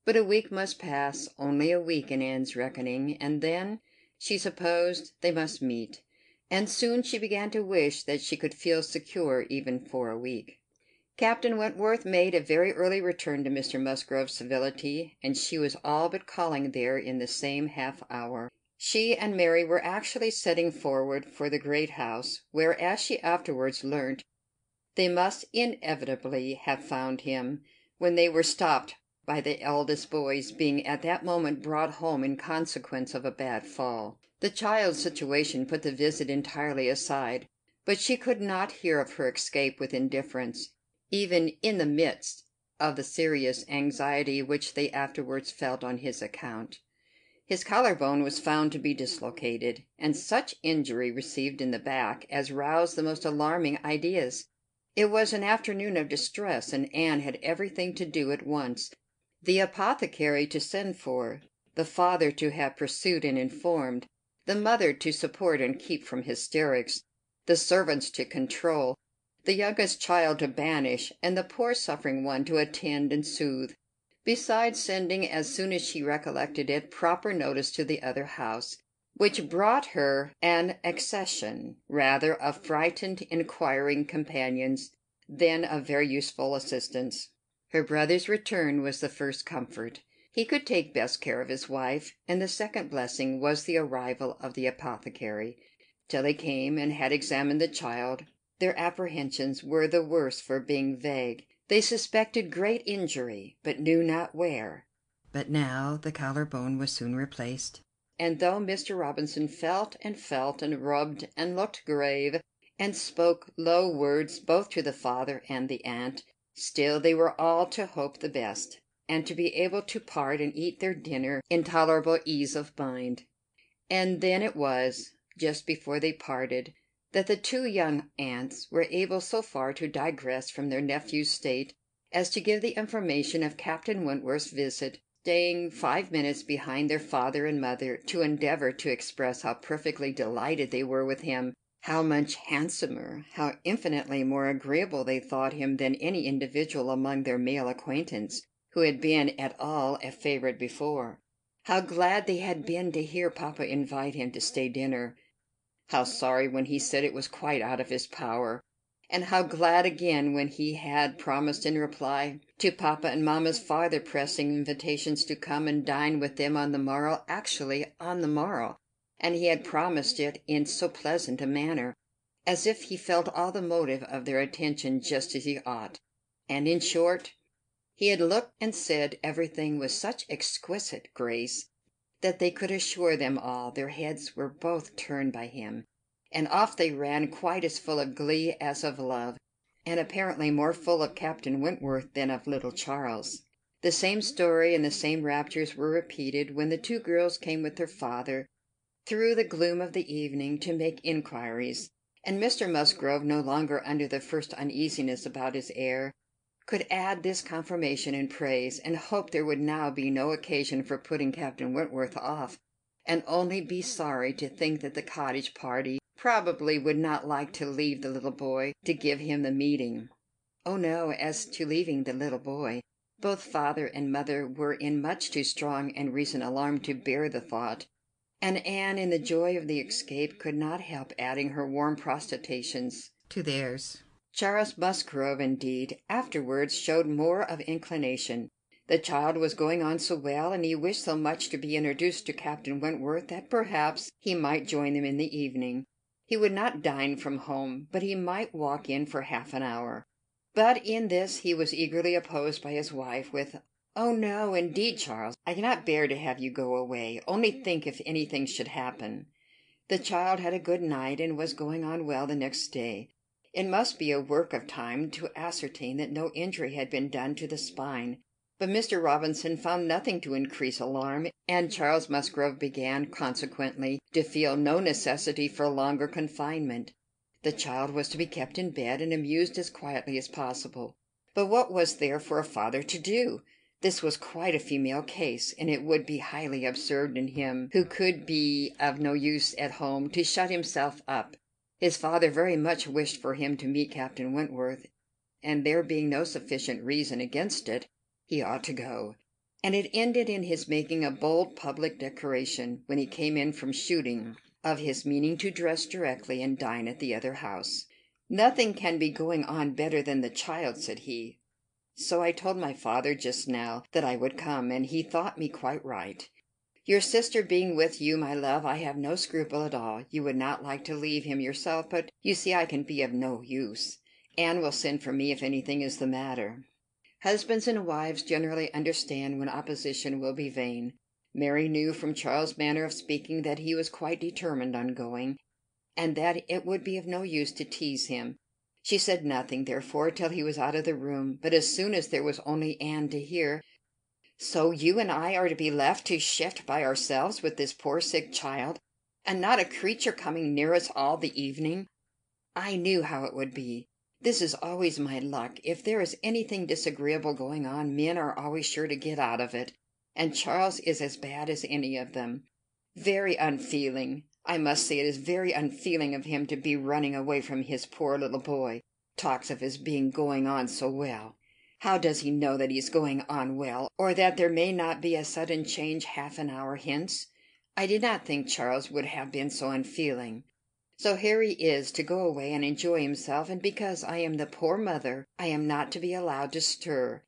But a week must pass, only a week in Anne's reckoning, and then, she supposed, they must meet and soon she began to wish that she could feel secure even for a week. Captain Wentworth made a very early return to Mr. Musgrove's civility, and she was all but calling there in the same half hour. She and Mary were actually setting forward for the great house, where, as she afterwards learnt, they must inevitably have found him, when they were stopped by the eldest boy's being at that moment brought home in consequence of a bad fall. The child's situation put the visit entirely aside, but she could not hear of her escape with indifference, even in the midst of the serious anxiety which they afterwards felt on his account. His collar bone was found to be dislocated, and such injury received in the back as roused the most alarming ideas. It was an afternoon of distress, and Anne had everything to do at once the apothecary to send for, the father to have pursued and informed, the mother to support and keep from hysterics, the servants to control, the youngest child to banish, and the poor suffering one to attend and soothe besides sending, as soon as she recollected it, proper notice to the other house, which brought her an accession rather of frightened inquiring companions than of very useful assistance. Her brother's return was the first comfort. He could take best care of his wife, and the second blessing was the arrival of the apothecary. Till he came and had examined the child, their apprehensions were the worse for being vague. They suspected great injury, but knew not where. But now the collar bone was soon replaced, and though Mr. Robinson felt and felt and rubbed and looked grave, and spoke low words both to the father and the aunt, still they were all to hope the best, and to be able to part and eat their dinner in tolerable ease of mind. And then it was, just before they parted, that the two young aunts were able so far to digress from their nephew's state as to give the information of Captain Wentworth's visit, staying five minutes behind their father and mother to endeavor to express how perfectly delighted they were with him, how much handsomer, how infinitely more agreeable they thought him than any individual among their male acquaintance who had been at all a favorite before, how glad they had been to hear papa invite him to stay dinner. How sorry when he said it was quite out of his power, and how glad again when he had promised in reply to papa and mamma's farther pressing invitations to come and dine with them on the morrow actually on the morrow, and he had promised it in so pleasant a manner, as if he felt all the motive of their attention just as he ought; and, in short, he had looked and said everything with such exquisite grace that they could assure them all their heads were both turned by him, and off they ran quite as full of glee as of love, and apparently more full of Captain Wentworth than of little Charles. The same story and the same raptures were repeated when the two girls came with their father, through the gloom of the evening, to make inquiries, and Mr. Musgrove, no longer under the first uneasiness about his heir, could add this confirmation and praise, and hope there would now be no occasion for putting Captain Wentworth off, and only be sorry to think that the cottage party probably would not like to leave the little boy to give him the meeting. Oh no, as to leaving the little boy, both father and mother were in much too strong and recent alarm to bear the thought, and Anne, in the joy of the escape, could not help adding her warm protestations to theirs. Charles Musgrove, indeed, afterwards showed more of inclination. The child was going on so well, and he wished so much to be introduced to Captain Wentworth, that perhaps he might join them in the evening. He would not dine from home, but he might walk in for half an hour. But in this he was eagerly opposed by his wife, with "Oh no, indeed, Charles, I cannot bear to have you go away. Only think if anything should happen." The child had a good night, and was going on well the next day. It must be a work of time to ascertain that no injury had been done to the spine, but Mr. Robinson found nothing to increase alarm, and Charles Musgrove began, consequently, to feel no necessity for longer confinement. The child was to be kept in bed and amused as quietly as possible. But what was there for a father to do? This was quite a female case, and it would be highly absurd in him, who could be of no use at home, to shut himself up. His father very much wished for him to meet Captain Wentworth, and there being no sufficient reason against it, he ought to go; and it ended in his making a bold public declaration, when he came in from shooting, of his meaning to dress directly and dine at the other house. Nothing can be going on better than the child, said he. So I told my father just now that I would come, and he thought me quite right. Your sister being with you, my love, I have no scruple at all. You would not like to leave him yourself, but you see I can be of no use. Anne will send for me if anything is the matter. Husbands and wives generally understand when opposition will be vain. Mary knew from Charles's manner of speaking that he was quite determined on going, and that it would be of no use to tease him. She said nothing, therefore, till he was out of the room, but as soon as there was only Anne to hear, "So you and I are to be left to shift by ourselves with this poor sick child, and not a creature coming near us all the evening? I knew how it would be. This is always my luck. If there is anything disagreeable going on, men are always sure to get out of it, and Charles is as bad as any of them. Very unfeeling. I must say it is very unfeeling of him to be running away from his poor little boy. Talks of his being going on so well. How does he know that he is going on well, or that there may not be a sudden change half an hour hence? I did not think Charles would have been so unfeeling. So here he is to go away and enjoy himself, and because I am the poor mother I am not to be allowed to stir.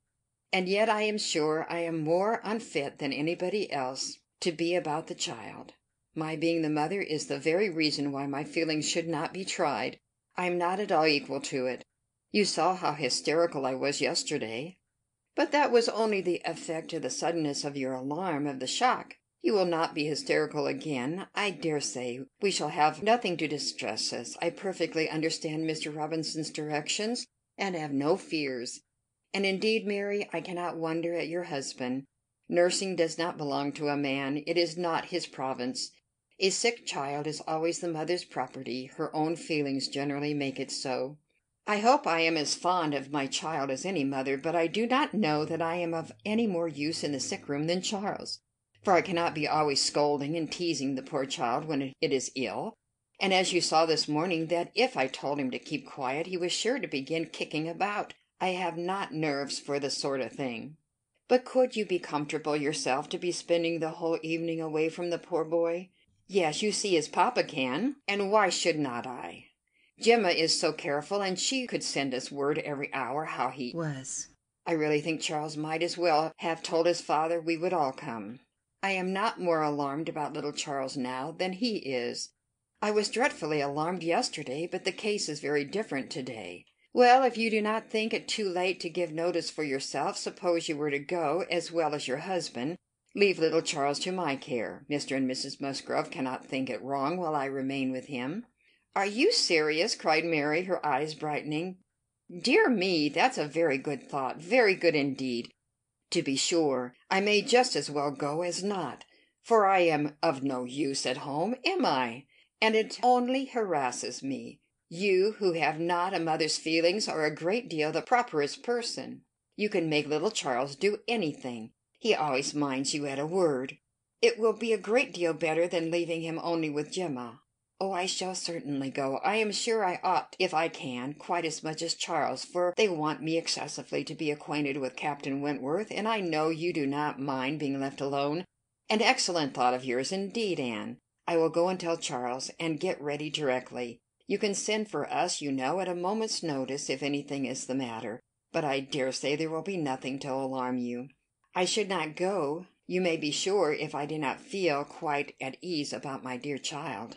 And yet I am sure I am more unfit than anybody else to be about the child. My being the mother is the very reason why my feelings should not be tried. I am not at all equal to it. You saw how hysterical I was yesterday. But that was only the effect of the suddenness of your alarm of the shock. You will not be hysterical again, I dare say. We shall have nothing to distress us. I perfectly understand Mr. Robinson's directions, and have no fears. And indeed, Mary, I cannot wonder at your husband. Nursing does not belong to a man. It is not his province. A sick child is always the mother's property. Her own feelings generally make it so. I hope I am as fond of my child as any mother, but I do not know that I am of any more use in the sick room than Charles for I cannot be always scolding and teasing the poor child when it is ill. And as you saw this morning, that if I told him to keep quiet, he was sure to begin kicking about. I have not nerves for the sort of thing. But could you be comfortable yourself to be spending the whole evening away from the poor boy? Yes, you see his papa can, and why should not I? Jemima is so careful, and she could send us word every hour how he was. I really think Charles might as well have told his father we would all come. I am not more alarmed about little Charles now than he is. I was dreadfully alarmed yesterday, but the case is very different to day. Well, if you do not think it too late to give notice for yourself, suppose you were to go, as well as your husband. Leave little Charles to my care. Mr. and Mrs. Musgrove cannot think it wrong while I remain with him. Are you serious? cried Mary, her eyes brightening. Dear me, that's a very good thought, very good indeed. To be sure, I may just as well go as not, for I am of no use at home, am I? And it only harasses me. You, who have not a mother's feelings, are a great deal the properest person. You can make little Charles do anything. He always minds you at a word. It will be a great deal better than leaving him only with Jemima. Oh, I shall certainly go. I am sure I ought, if I can, quite as much as Charles, for they want me excessively to be acquainted with Captain Wentworth, and I know you do not mind being left alone. An excellent thought of yours, indeed, Anne. I will go and tell Charles, and get ready directly. You can send for us, you know, at a moment's notice if anything is the matter, but I dare say there will be nothing to alarm you. I should not go, you may be sure, if I did not feel quite at ease about my dear child.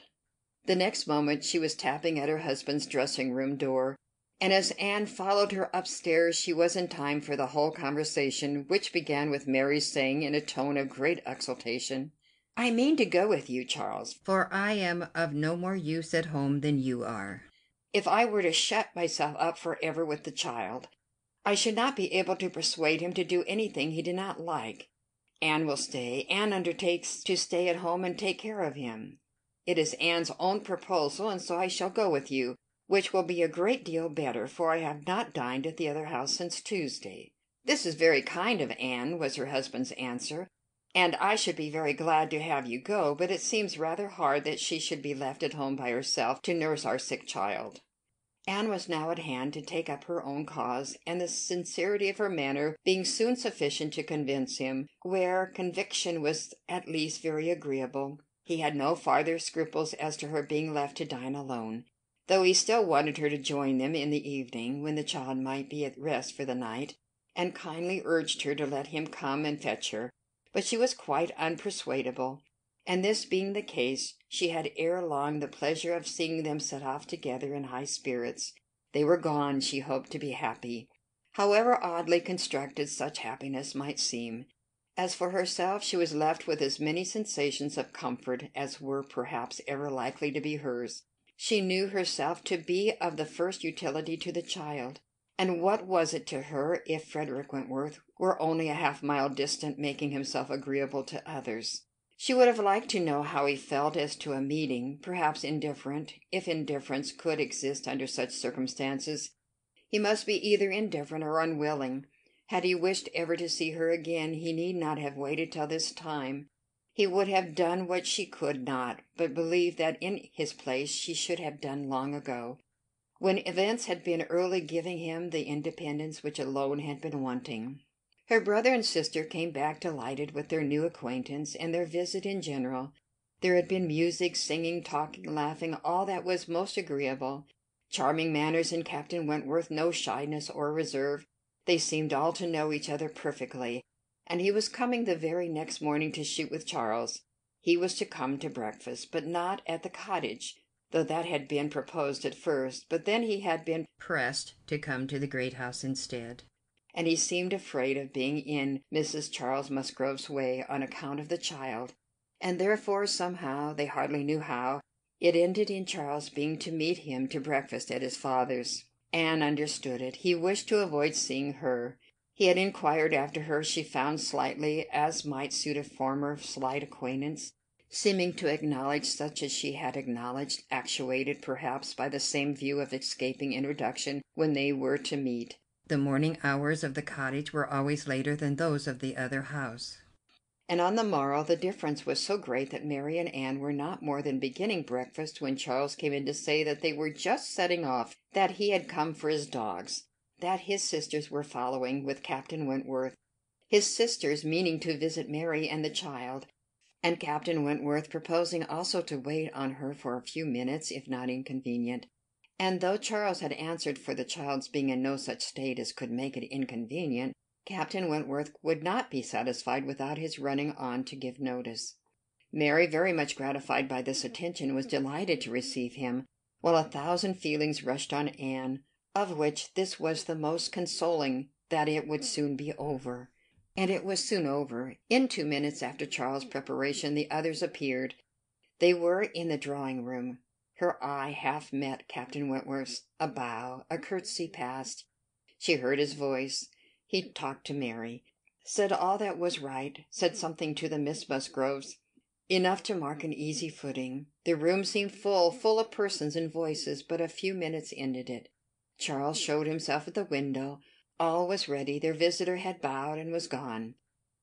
The next moment she was tapping at her husband's dressing room door, and as Anne followed her upstairs she was in time for the whole conversation, which began with Mary's saying in a tone of great exultation, "I mean to go with you, Charles, for I am of no more use at home than you are. If I were to shut myself up for ever with the child, I should not be able to persuade him to do anything he did not like. Anne will stay. Anne undertakes to stay at home and take care of him. It is Anne's own proposal, and so I shall go with you, which will be a great deal better, for I have not dined at the other house since Tuesday. This is very kind of Anne, was her husband's answer, and I should be very glad to have you go, but it seems rather hard that she should be left at home by herself to nurse our sick child. Anne was now at hand to take up her own cause, and the sincerity of her manner being soon sufficient to convince him, where conviction was at least very agreeable. He had no farther scruples as to her being left to dine alone. though he still wanted her to join them in the evening, when the child might be at rest for the night, and kindly urged her to let him come and fetch her. But she was quite unpersuadable, and this being the case, she had ere long the pleasure of seeing them set off together in high spirits. They were gone, she hoped to be happy, however oddly constructed such happiness might seem. As for herself, she was left with as many sensations of comfort as were perhaps ever likely to be hers. She knew herself to be of the first utility to the child, and what was it to her if Frederick Wentworth were only a half mile distant making himself agreeable to others? She would have liked to know how he felt as to a meeting, perhaps indifferent, if indifference could exist under such circumstances. He must be either indifferent or unwilling. Had he wished ever to see her again, he need not have waited till this time. He would have done what she could not, but believed that in his place she should have done long ago, when events had been early giving him the independence which alone had been wanting. Her brother and sister came back delighted with their new acquaintance and their visit in general. There had been music, singing, talking, laughing, all that was most agreeable. Charming manners in Captain Wentworth, no shyness or reserve. They seemed all to know each other perfectly, and he was coming the very next morning to shoot with Charles. He was to come to breakfast, but not at the cottage, though that had been proposed at first, but then he had been pressed to come to the great house instead, and he seemed afraid of being in Mrs. Charles Musgrove's way on account of the child, and therefore somehow, they hardly knew how, it ended in Charles being to meet him to breakfast at his father's. Anne understood it. He wished to avoid seeing her. He had inquired after her, she found slightly, as might suit a former slight acquaintance, seeming to acknowledge such as she had acknowledged, actuated perhaps by the same view of escaping introduction when they were to meet. The morning hours of the cottage were always later than those of the other house. And on the morrow the difference was so great that Mary and Anne were not more than beginning breakfast when Charles came in to say that they were just setting off, that he had come for his dogs that his sisters were following with Captain Wentworth, his sisters meaning to visit Mary and the child, and Captain Wentworth proposing also to wait on her for a few minutes, if not inconvenient. And though Charles had answered for the child's being in no such state as could make it inconvenient, Captain Wentworth would not be satisfied without his running on to give notice. Mary, very much gratified by this attention, was delighted to receive him, while a thousand feelings rushed on Anne, of which this was the most consoling that it would soon be over. And it was soon over. In two minutes after Charles's preparation the others appeared. They were in the drawing room. Her eye half met Captain Wentworth's. A bow, a curtsey passed. She heard his voice. He talked to Mary, said all that was right, said something to the Miss Musgroves, enough to mark an easy footing. The room seemed full, full of persons and voices, but a few minutes ended it. Charles showed himself at the window. All was ready. Their visitor had bowed and was gone.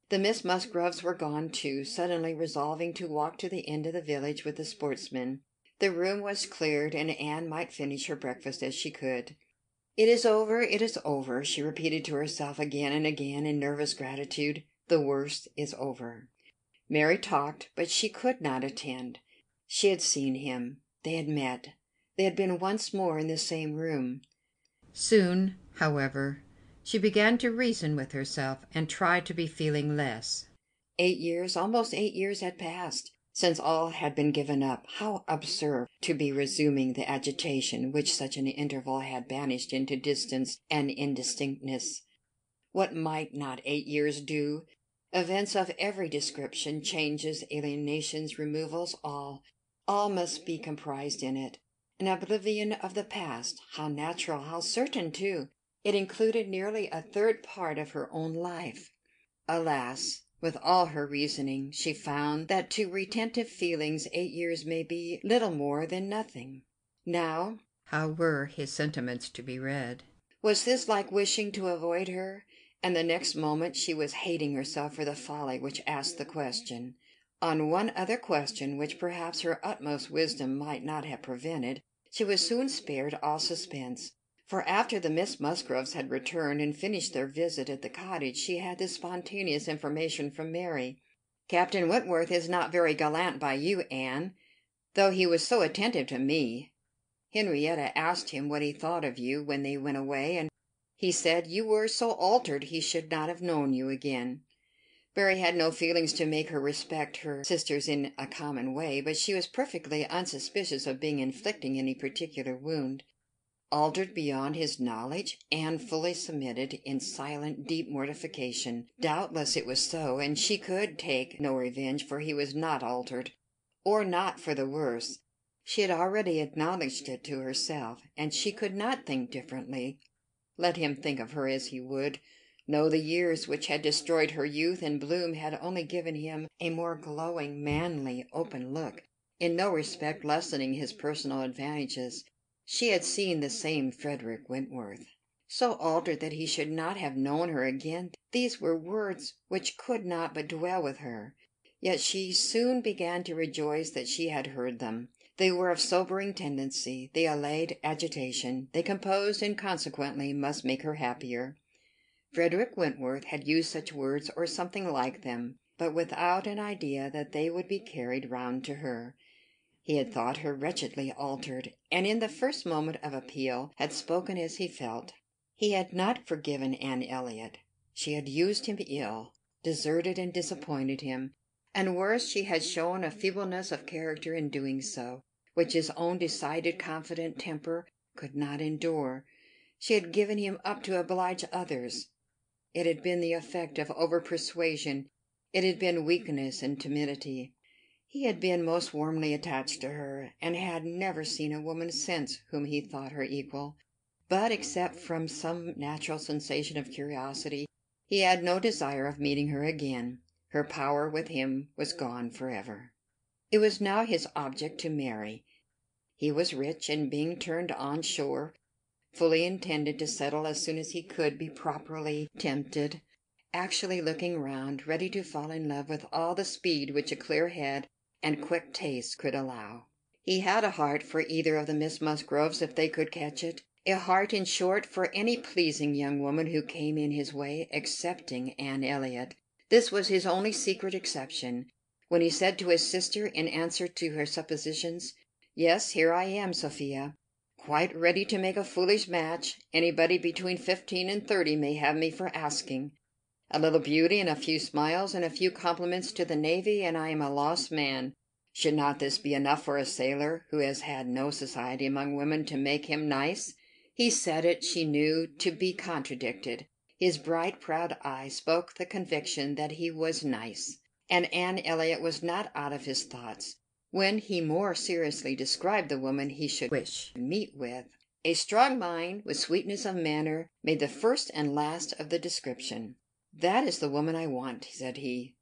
The Miss Musgroves were gone too, suddenly resolving to walk to the end of the village with the sportsmen. The room was cleared, and Anne might finish her breakfast as she could. It is over, it is over, she repeated to herself again and again in nervous gratitude. The worst is over. Mary talked, but she could not attend. She had seen him. They had met. They had been once more in the same room. Soon, however, she began to reason with herself and try to be feeling less. Eight years, almost eight years had passed since all had been given up. How absurd to be resuming the agitation which such an interval had banished into distance and indistinctness. What might not eight years do? Events of every description, changes, alienations, removals, all, all must be comprised in it. An oblivion of the past, how natural, how certain, too! It included nearly a third part of her own life. Alas! With all her reasoning, she found that to retentive feelings eight years may be little more than nothing. Now, how were his sentiments to be read? Was this like wishing to avoid her? And the next moment she was hating herself for the folly which asked the question. On one other question, which perhaps her utmost wisdom might not have prevented, she was soon spared all suspense, for after the Miss Musgroves had returned and finished their visit at the cottage she had this spontaneous information from Mary: "Captain Wentworth is not very gallant by you, Anne, though he was so attentive to me." Henrietta asked him what he thought of you when they went away, and he said you were so altered he should not have known you again." Mary had no feelings to make her respect her sisters in a common way, but she was perfectly unsuspicious of being inflicting any particular wound. Altered beyond his knowledge! Anne fully submitted, in silent, deep mortification. Doubtless it was so, and she could take no revenge, for he was not altered, or not for the worse. She had already acknowledged it to herself, and she could not think differently, let him think of her as he would. No, the years which had destroyed her youth and bloom had only given him a more glowing, manly, open look, in no respect lessening his personal advantages. She had seen the same Frederick Wentworth. So altered that he should not have known her again these were words which could not but dwell with her. Yet she soon began to rejoice that she had heard them. They were of sobering tendency, they allayed agitation, they composed and consequently must make her happier. Frederick Wentworth had used such words or something like them, but without an idea that they would be carried round to her. He had thought her wretchedly altered, and in the first moment of appeal had spoken as he felt. He had not forgiven Anne Elliot. She had used him ill, deserted and disappointed him, and worse, she had shown a feebleness of character in doing so, which his own decided, confident temper could not endure. She had given him up to oblige others. It had been the effect of over persuasion; it had been weakness and timidity. He had been most warmly attached to her, and had never seen a woman since whom he thought her equal; but, except from some natural sensation of curiosity, he had no desire of meeting her again. Her power with him was gone forever. It was now his object to marry. He was rich, and being turned on shore, fully intended to settle as soon as he could be properly tempted, actually looking round, ready to fall in love with all the speed which a clear head and quick taste could allow. He had a heart for either of the Miss Musgroves if they could catch it; a heart, in short, for any pleasing young woman who came in his way, excepting Anne Elliot. This was his only secret exception. When he said to his sister, in answer to her suppositions, "Yes, here I am, Sophia, quite ready to make a foolish match; anybody between fifteen and thirty may have me for asking. A little beauty and a few smiles and a few compliments to the navy, and I am a lost man. Should not this be enough for a sailor who has had no society among women to make him nice?" He said it, she knew, to be contradicted. His bright, proud eye spoke the conviction that he was nice, and Anne Elliot was not out of his thoughts. When he more seriously described the woman he should wish to meet with, a strong mind, with sweetness of manner, made the first and last of the description. "That is the woman I want," said he.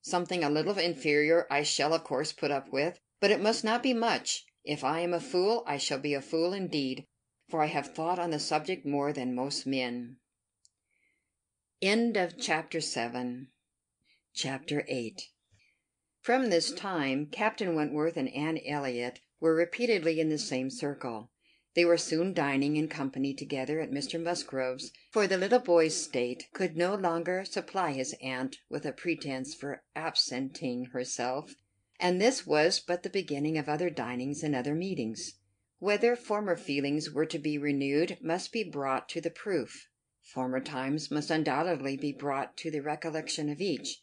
"Something a little inferior I shall of course put up with, but it must not be much. If I am a fool, I shall be a fool indeed, for I have thought on the subject more than most men." Chapter seven. Chapter eight. From this time Captain Wentworth and Anne Elliot were repeatedly in the same circle. They were soon dining in company together at Mr. Musgrove's, for the little boy's state could no longer supply his aunt with a pretence for absenting herself, and this was but the beginning of other dinings and other meetings. Whether former feelings were to be renewed must be brought to the proof. Former times must undoubtedly be brought to the recollection of each.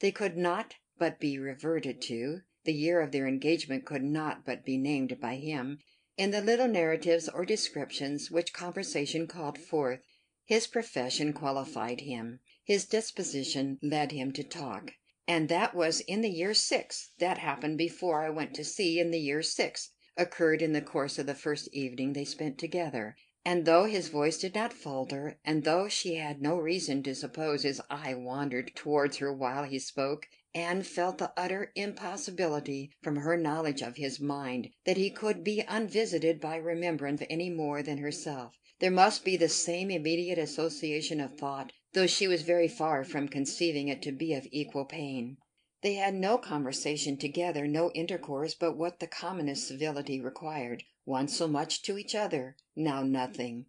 They could not but be reverted to; the year of their engagement could not but be named by him in the little narratives or descriptions which conversation called forth. His profession qualified him, his disposition led him to talk. "And that was in the year six; that happened before I went to sea in the year six; occurred in the course of the first evening they spent together; and though his voice did not falter, and though she had no reason to suppose his eye wandered towards her while he spoke, Anne felt the utter impossibility, from her knowledge of his mind, that he could be unvisited by remembrance any more than herself. There must be the same immediate association of thought, though she was very far from conceiving it to be of equal pain. They had no conversation together, no intercourse but what the commonest civility required; once so much to each other, now nothing.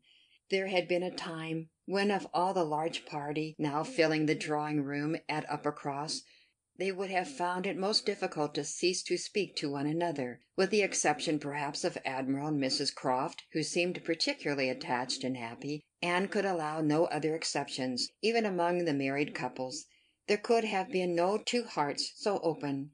There had been a time when of all the large party now filling the drawing room at Uppercross they would have found it most difficult to cease to speak to one another, with the exception perhaps of Admiral and Mrs Croft, who seemed particularly attached and happy, and could allow no other exceptions, even among the married couples. There could have been no two hearts so open,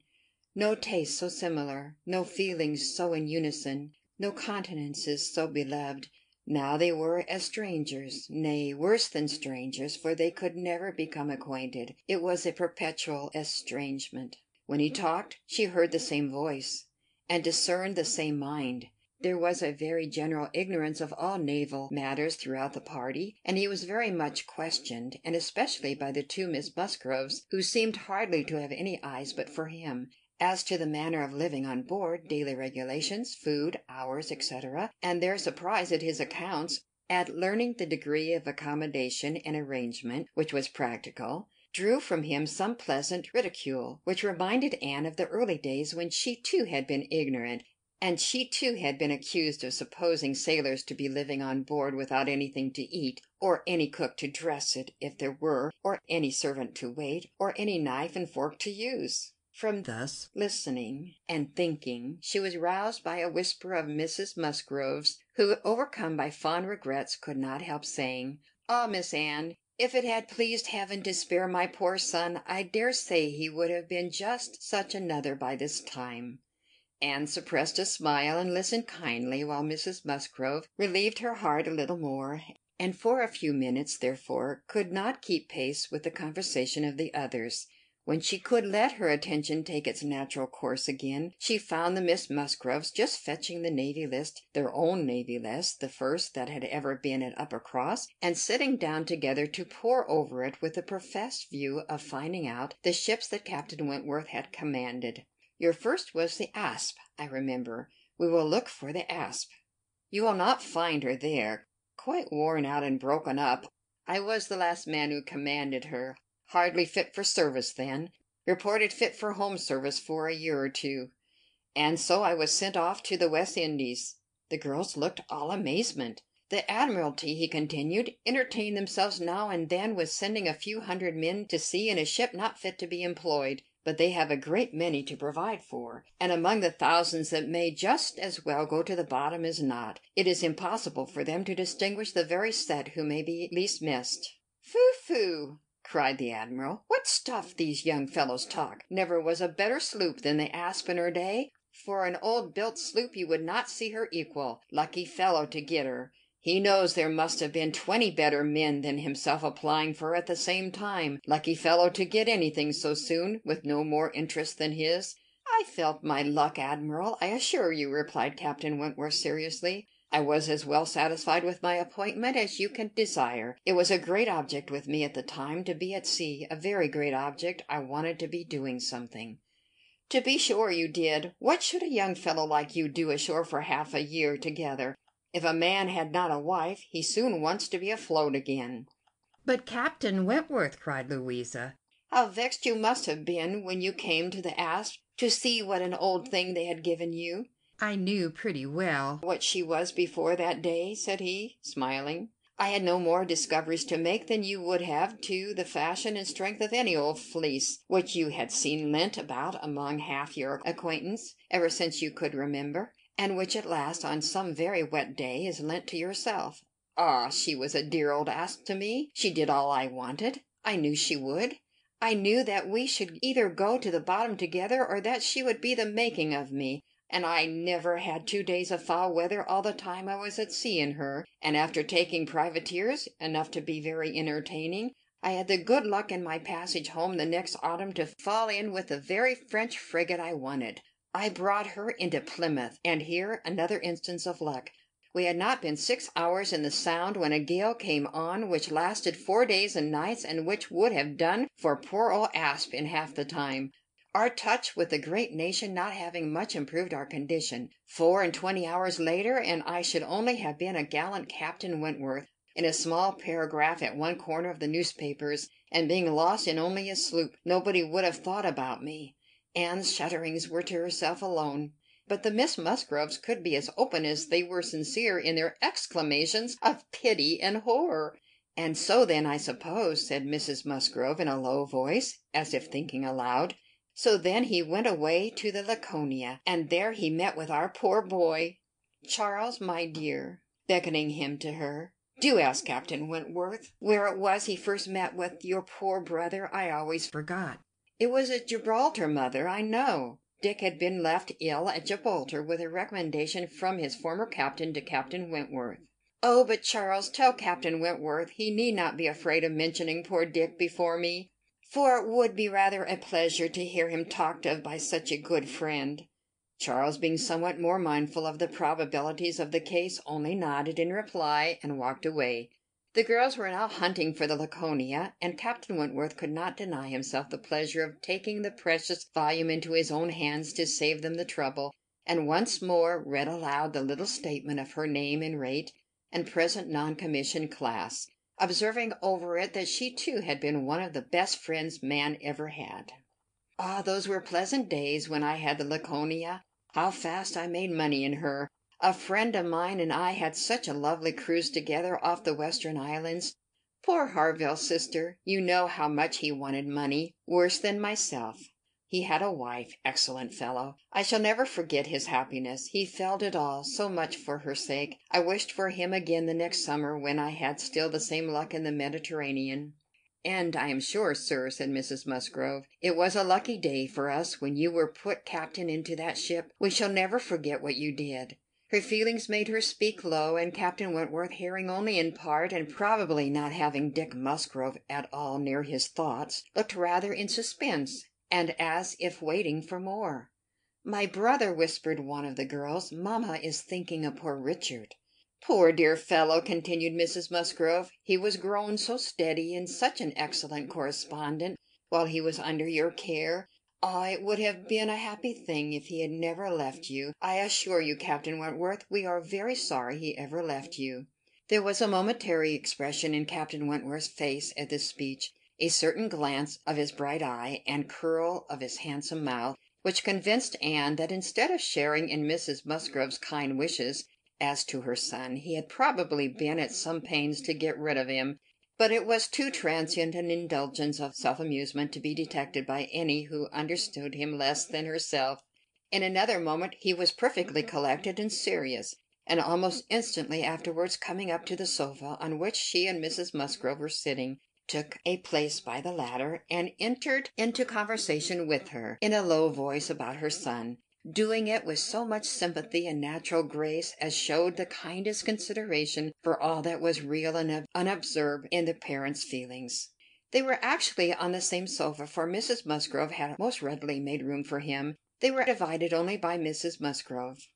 no tastes so similar, no feelings so in unison, no countenances so beloved. Now they were as strangers nay, worse than strangers, for they could never become acquainted. It was a perpetual estrangement. When he talked, she heard the same voice, and discerned the same mind. There was a very general ignorance of all naval matters throughout the party, and he was very much questioned, and especially by the two Miss Musgroves, who seemed hardly to have any eyes but for him, as to the manner of living on board, daily regulations, food, hours, etc., and their surprise at his accounts, at learning the degree of accommodation and arrangement which was practical, drew from him some pleasant ridicule, which reminded Anne of the early days when she too had been ignorant, and she too had been accused of supposing sailors to be living on board without anything to eat, or any cook to dress it, if there were, or any servant to wait, or any knife and fork to use. From thus listening and thinking, she was roused by a whisper of Mrs Musgrove's, who, overcome by fond regrets, could not help saying, "Ah, Miss Anne, if it had pleased Heaven to spare my poor son, I dare say he would have been just such another by this time." Anne suppressed a smile and listened kindly while Mrs Musgrove relieved her heart a little more, and for a few minutes, therefore, could not keep pace with the conversation of the others. When she could let her attention take its natural course again, she found the Miss Musgroves just fetching the Navy List, their own Navy List, the first that had ever been at Uppercross, and sitting down together to pore over it with the professed view of finding out the ships that Captain Wentworth had commanded. Your first was the Asp, I remember. We will look for the Asp. You will not find her there. Quite worn out and broken up. I was the last man who commanded her. Hardly fit for service then. Reported fit for home service for a year or two. And so I was sent off to the West Indies." The girls looked all amazement. "The Admiralty," he continued, "entertain themselves now and then with sending a few hundred men to sea in a ship not fit to be employed; but they have a great many to provide for, and among the thousands that may just as well go to the bottom as not, it is impossible for them to distinguish the very set who may be least missed." "Phoo, phoo!" Cried the admiral. "What stuff these young fellows talk! Never was a better sloop than the Asp in er day. For an old built sloop you would not see her equal. Lucky fellow to get her. He knows there must have been twenty better men than himself applying for her at the same time. Lucky fellow to get anything so soon, with no more interest than his." "I felt my luck, admiral, I assure you," replied Captain Wentworth seriously. I was as well satisfied with my appointment as you can desire. It was a great object with me at the time to be at sea a very great object. I wanted to be doing something." "To be sure you did. What should a young fellow like you do ashore for half a year together? If a man had not a wife, he soon wants to be afloat again." "But Captain Wentworth!" cried Louisa. "How vexed you must have been when you came to the Asp to see what an old thing they had given you. I knew pretty well what she was before that day," said he, smiling. "I had no more discoveries to make than you would have to the fashion and strength of any old pelisse which you had seen lent about among half your acquaintance, ever since you could remember, and which at last, on some very wet day, is lent to yourself. Ah, she was a dear old Asp to me. She did all I wanted. I knew she would. I knew that we should either go to the bottom together, or that she would be the making of me and I never had two days of foul weather all the time I was at sea in her, and after taking privateers, enough to be very entertaining, I had the good luck in my passage home the next autumn to fall in with the very French frigate I wanted. I brought her into Plymouth, and here another instance of luck. We had not been six hours in the Sound when a gale came on which lasted four days and nights, and which would have done for poor old Asp in half the time. Our touch with the great nation not having much improved our condition, four and twenty hours later, and I should only have been a gallant Captain Wentworth, in a small paragraph at one corner of the newspapers, and being lost in only a sloop, nobody would have thought about me. Anne's shudderings were to herself alone, but the Miss Musgroves could be as open as they were sincere in their exclamations of pity and horror. "And so then, I suppose," said Mrs Musgrove in a low voice, as if thinking aloud. So then he went away to the Laconia, and there he met with our poor boy. Charles, my dear," beckoning him to her, "do ask Captain Wentworth where it was he first met with your poor brother. I always forgot." "It was at Gibraltar, mother, I know. Dick had been left ill at Gibraltar with a recommendation from his former captain to Captain Wentworth." "Oh, but Charles, tell Captain Wentworth he need not be afraid of mentioning poor Dick before me, for it would be rather a pleasure to hear him talked of by such a good friend." Charles, being somewhat more mindful of the probabilities of the case, only nodded in reply and walked away. The girls were now hunting for the Laconia, and Captain Wentworth could not deny himself the pleasure of taking the precious volume into his own hands to save them the trouble, and once more read aloud the little statement of her name and rate, and present non commissioned class, observing over it that she too had been one of the best friends man ever had. Ah, those were pleasant days when I had the Laconia! How fast I made money in her! A friend of mine and I had such a lovely cruise together off the Western Islands. Poor Harville's sister! You know how much he wanted money worse than myself. He had a wife excellent fellow! I shall never forget his happiness. He felt it all so much for her sake. I wished for him again the next summer when I had still the same luck in the Mediterranean. "And I am sure, sir," said Mrs. Musgrove, "it was a lucky day for us when you were put captain into that ship. We shall never forget what you did." Her feelings made her speak low, and Captain Wentworth, hearing only in part, and probably not having Dick Musgrove at all near his thoughts, looked rather in suspense, and as if waiting for more. "My brother," whispered one of the girls, "mamma is thinking of poor Richard." "Poor dear fellow!" continued Mrs. Musgrove. "He was grown so steady, and such an excellent correspondent, while he was under your care. Ah, it would have been a happy thing if he had never left you. I assure you, Captain Wentworth, we are very sorry he ever left you." There was a momentary expression in Captain Wentworth's face at this speech, a certain glance of his bright eye, and curl of his handsome mouth, which convinced Anne that instead of sharing in Mrs. Musgrove's kind wishes, as to her son, he had probably been at some pains to get rid of him; but it was too transient an indulgence of self amusement to be detected by any who understood him less than herself. In another moment he was perfectly collected and serious, and almost instantly afterwards coming up to the sofa on which she and Mrs. Musgrove were sitting, took a place by the latter, and entered into conversation with her in a low voice about her son doing it with so much sympathy and natural grace as showed the kindest consideration for all that was real and unobserved in the parent's feelings. They were actually on the same sofa, for Mrs. Musgrove had most readily made room for him. They were divided only by Mrs. Musgrove.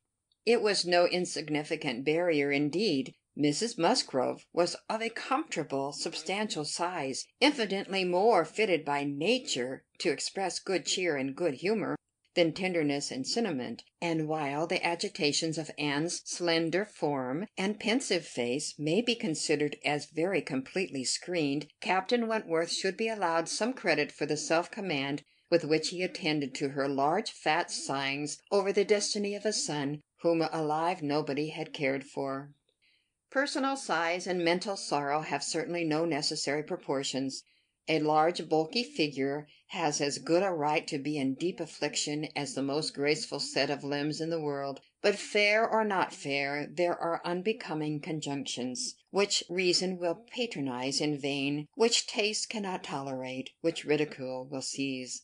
It was no insignificant barrier, indeed. Mrs. Musgrove was of a comfortable, substantial size, infinitely more fitted by nature to express good cheer and good humor than tenderness and sentiment; and while the agitations of Anne's slender form and pensive face may be considered as very completely screened, Captain Wentworth should be allowed some credit for the self command with which he attended to her large fat sighings over the destiny of a son whom alive nobody had cared for. Personal size and mental sorrow have certainly no necessary proportions. A large bulky figure has as good a right to be in deep affliction as the most graceful set of limbs in the world; but fair or not fair, there are unbecoming conjunctions, which reason will patronize in vain, which taste cannot tolerate, which ridicule will seize.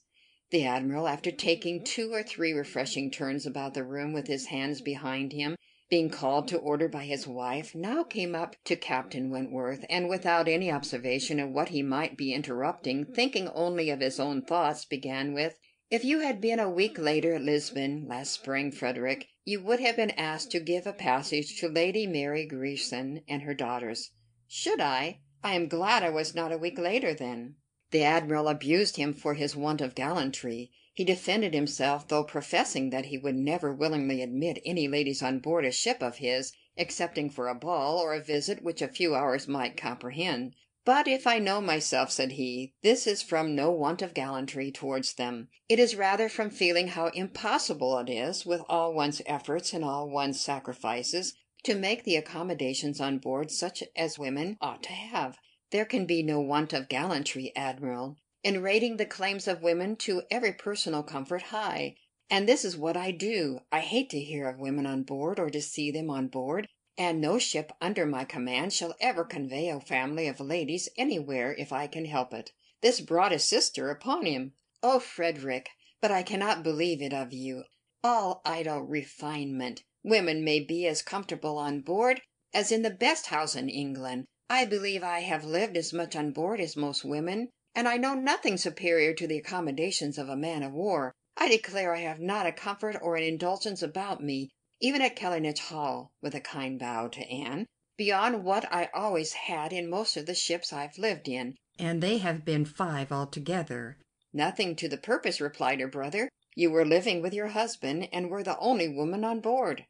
The admiral, after taking two or three refreshing turns about the room with his hands behind him, being called to order by his wife, now came up to Captain Wentworth, and without any observation of what he might be interrupting, thinking only of his own thoughts, began with, "If you had been a week later at Lisbon last spring, Frederick, you would have been asked to give a passage to Lady Mary Grierson and her daughters." "Should I? I am glad I was not a week later, then." The admiral abused him for his want of gallantry. He defended himself, though professing that he would never willingly admit any ladies on board a ship of his, excepting for a ball or a visit which a few hours might comprehend. "But if I know myself," said he, "this is from no want of gallantry towards them. It is rather from feeling how impossible it is, with all one's efforts and all one's sacrifices, to make the accommodations on board such as women ought to have. There can be no want of gallantry, admiral. In rating the claims of women to every personal comfort high. And this is what I do. I hate to hear of women on board, or to see them on board, and no ship under my command shall ever convey a family of ladies anywhere if I can help it. This brought a sister upon him. Oh, Frederick, but I cannot believe it of you. All idle refinement. Women may be as comfortable on board as in the best house in England. I believe I have lived as much on board as most women, and I know nothing superior to the accommodations of a man of war. I declare I have not a comfort or an indulgence about me, even at Kellynch Hall," with a kind bow to Anne, "beyond what I always had in most of the ships I've lived in." "And they have been five altogether." "Nothing to the purpose," replied her brother. "You were living with your husband, and were the only woman on board.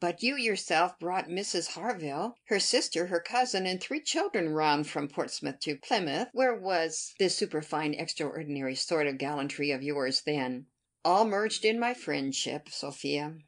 But you yourself brought Mrs. Harville, her sister, her cousin, and three children round from Portsmouth to Plymouth. Where was this superfine extraordinary sort of gallantry of yours then?" "All merged in my friendship, Sophia.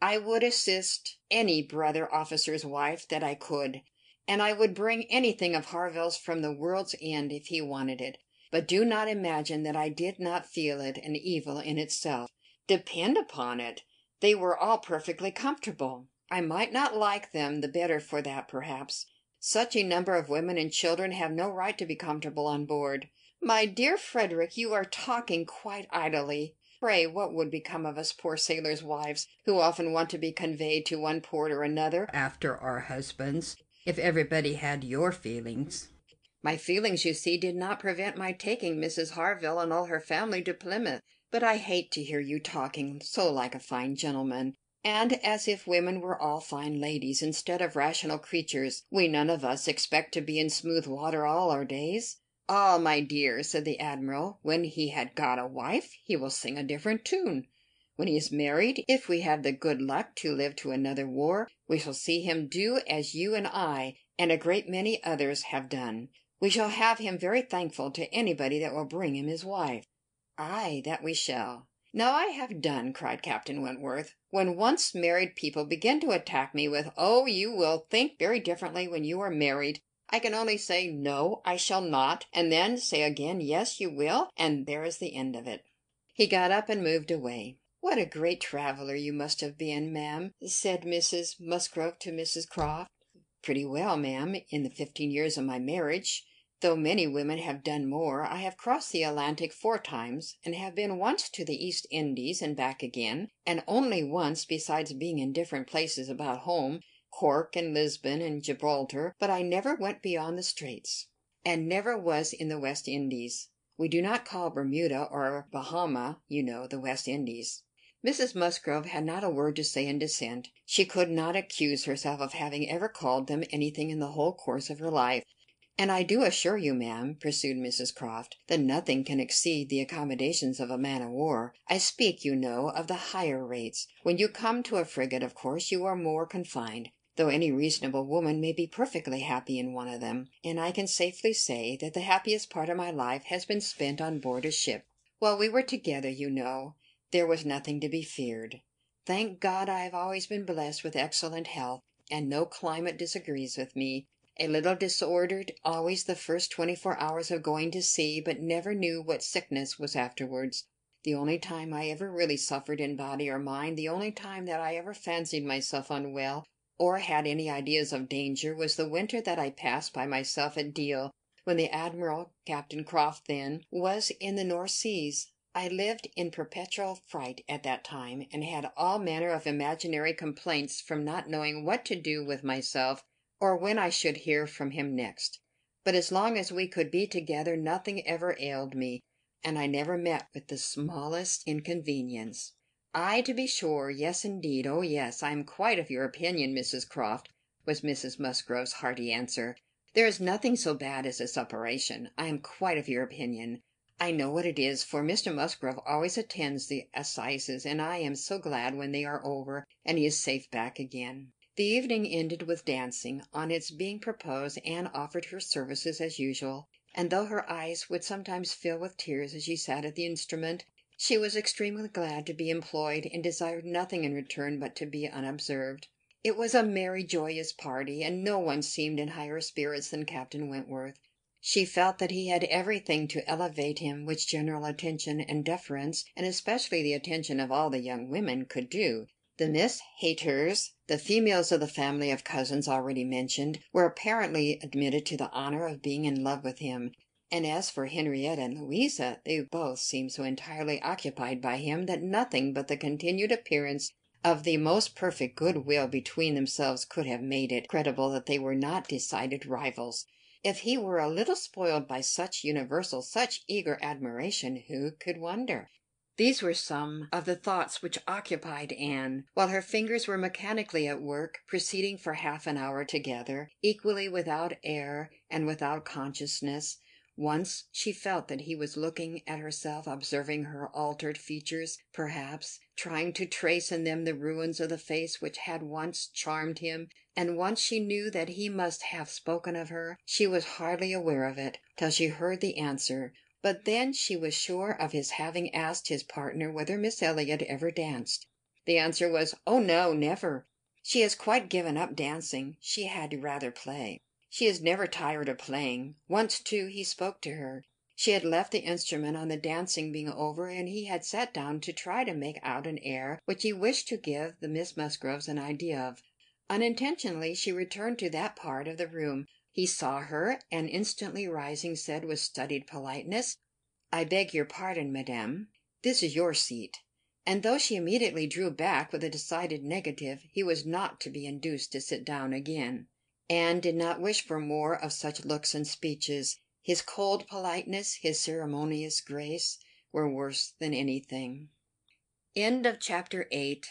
I would assist any brother officer's wife that I could, and I would bring anything of Harville's from the world's end if he wanted it. But do not imagine that I did not feel it an evil in itself. Depend upon it. They were all perfectly comfortable. I might not like them the better for that, perhaps. Such a number of women and children have no right to be comfortable on board. My dear Frederick, you are talking quite idly. Pray, what would become of us poor sailors' wives, who often want to be conveyed to one port or another after our husbands, if everybody had your feelings? My feelings, you see, did not prevent my taking Mrs. Harville and all her family to Plymouth. But I hate to hear you talking so like a fine gentleman, and as if women were all fine ladies instead of rational creatures. We none of us expect to be in smooth water all our days." "Ah, my dear," said the admiral, "when he had got a wife, he will sing a different tune. When he is married, if we have the good luck to live to another war, we shall see him do as you and I, and a great many others, have done. We shall have him very thankful to anybody that will bring him his wife. "Ay, that we shall." "Now I have done," cried Captain Wentworth. "When once married people begin to attack me with 'Oh, you will think very differently when you are married,' I can only say 'No, I shall not,' and then say again 'Yes, you will,' and there is the end of it." He got up and moved away. "What a great traveller you must have been, ma'am," said Mrs. Musgrove to Mrs. Croft. "Pretty well, ma'am, in the fifteen years of my marriage. Though many women have done more, I have crossed the Atlantic four times, and have been once to the East Indies and back again, and only once, besides being in different places about home, Cork and Lisbon and Gibraltar, but I never went beyond the Straits, and never was in the West Indies. We do not call Bermuda or Bahama, you know, the West Indies." Mrs. Musgrove had not a word to say in dissent. She could not accuse herself of having ever called them anything in the whole course of her life. "And I do assure you, ma'am," pursued Mrs. Croft, "that nothing can exceed the accommodations of a man of war. I speak, you know, of the higher rates. When you come to a frigate, of course you are more confined, though any reasonable woman may be perfectly happy in one of them; and I can safely say that the happiest part of my life has been spent on board a ship. While we were together, you know, there was nothing to be feared. Thank God I have always been blessed with excellent health, and no climate disagrees with me a little disordered always the first twenty four hours of going to sea, but never knew what sickness was afterwards. The only time I ever really suffered in body or mind, the only time that I ever fancied myself unwell, or had any ideas of danger, was the winter that I passed by myself at Deal, when the admiral, Captain Croft then, was in the North Seas. I lived in perpetual fright at that time, and had all manner of imaginary complaints from not knowing what to do with myself or when I should hear from him next. But as long as we could be together nothing ever ailed me, and I never met with the smallest inconvenience." "Ay, to be sure. Yes, indeed. Oh, yes, I am quite of your opinion, Mrs. Croft," was Mrs. Musgrove's hearty answer. "There is nothing so bad as a separation. I am quite of your opinion. I know what it is, for Mr. Musgrove always attends the assizes, and I am so glad when they are over, and he is safe back again. The evening ended with dancing. On its being proposed, Anne offered her services as usual, and though her eyes would sometimes fill with tears as she sat at the instrument, she was extremely glad to be employed, and desired nothing in return but to be unobserved. It was a merry, joyous party, and no one seemed in higher spirits than Captain Wentworth. She felt that he had everything to elevate him which general attention and deference, and especially the attention of all the young women, could do. The Miss Hayters, the females of the family of cousins already mentioned, were apparently admitted to the honor of being in love with him; and as for Henrietta and Louisa, they both seemed so entirely occupied by him that nothing but the continued appearance of the most perfect good will between themselves could have made it credible that they were not decided rivals. If he were a little spoiled by such universal, such eager admiration, who could wonder? These were some of the thoughts which occupied Anne, while her fingers were mechanically at work, proceeding for half an hour together, equally without air and without consciousness. Once she felt that he was looking at herself, observing her altered features, perhaps, trying to trace in them the ruins of the face which had once charmed him, and once she knew that he must have spoken of her. She was hardly aware of it, till she heard the answer, but then she was sure of his having asked his partner whether Miss Elliot ever danced. The answer was, "Oh, no, never. She has quite given up dancing. She had rather play." She is never tired of playing. Once, too, he spoke to her. She had left the instrument on the dancing being over, and he had sat down to try to make out an air which he wished to give the Miss Musgroves an idea of. Unintentionally she returned to that part of the room. He saw her, and instantly rising, said with studied politeness, "I beg your pardon, Madame. This is your seat." And though she immediately drew back with a decided negative, he was not to be induced to sit down again. Anne did not wish for more of such looks and speeches. His cold politeness, his ceremonious grace, were worse than anything. CHAPTER IX.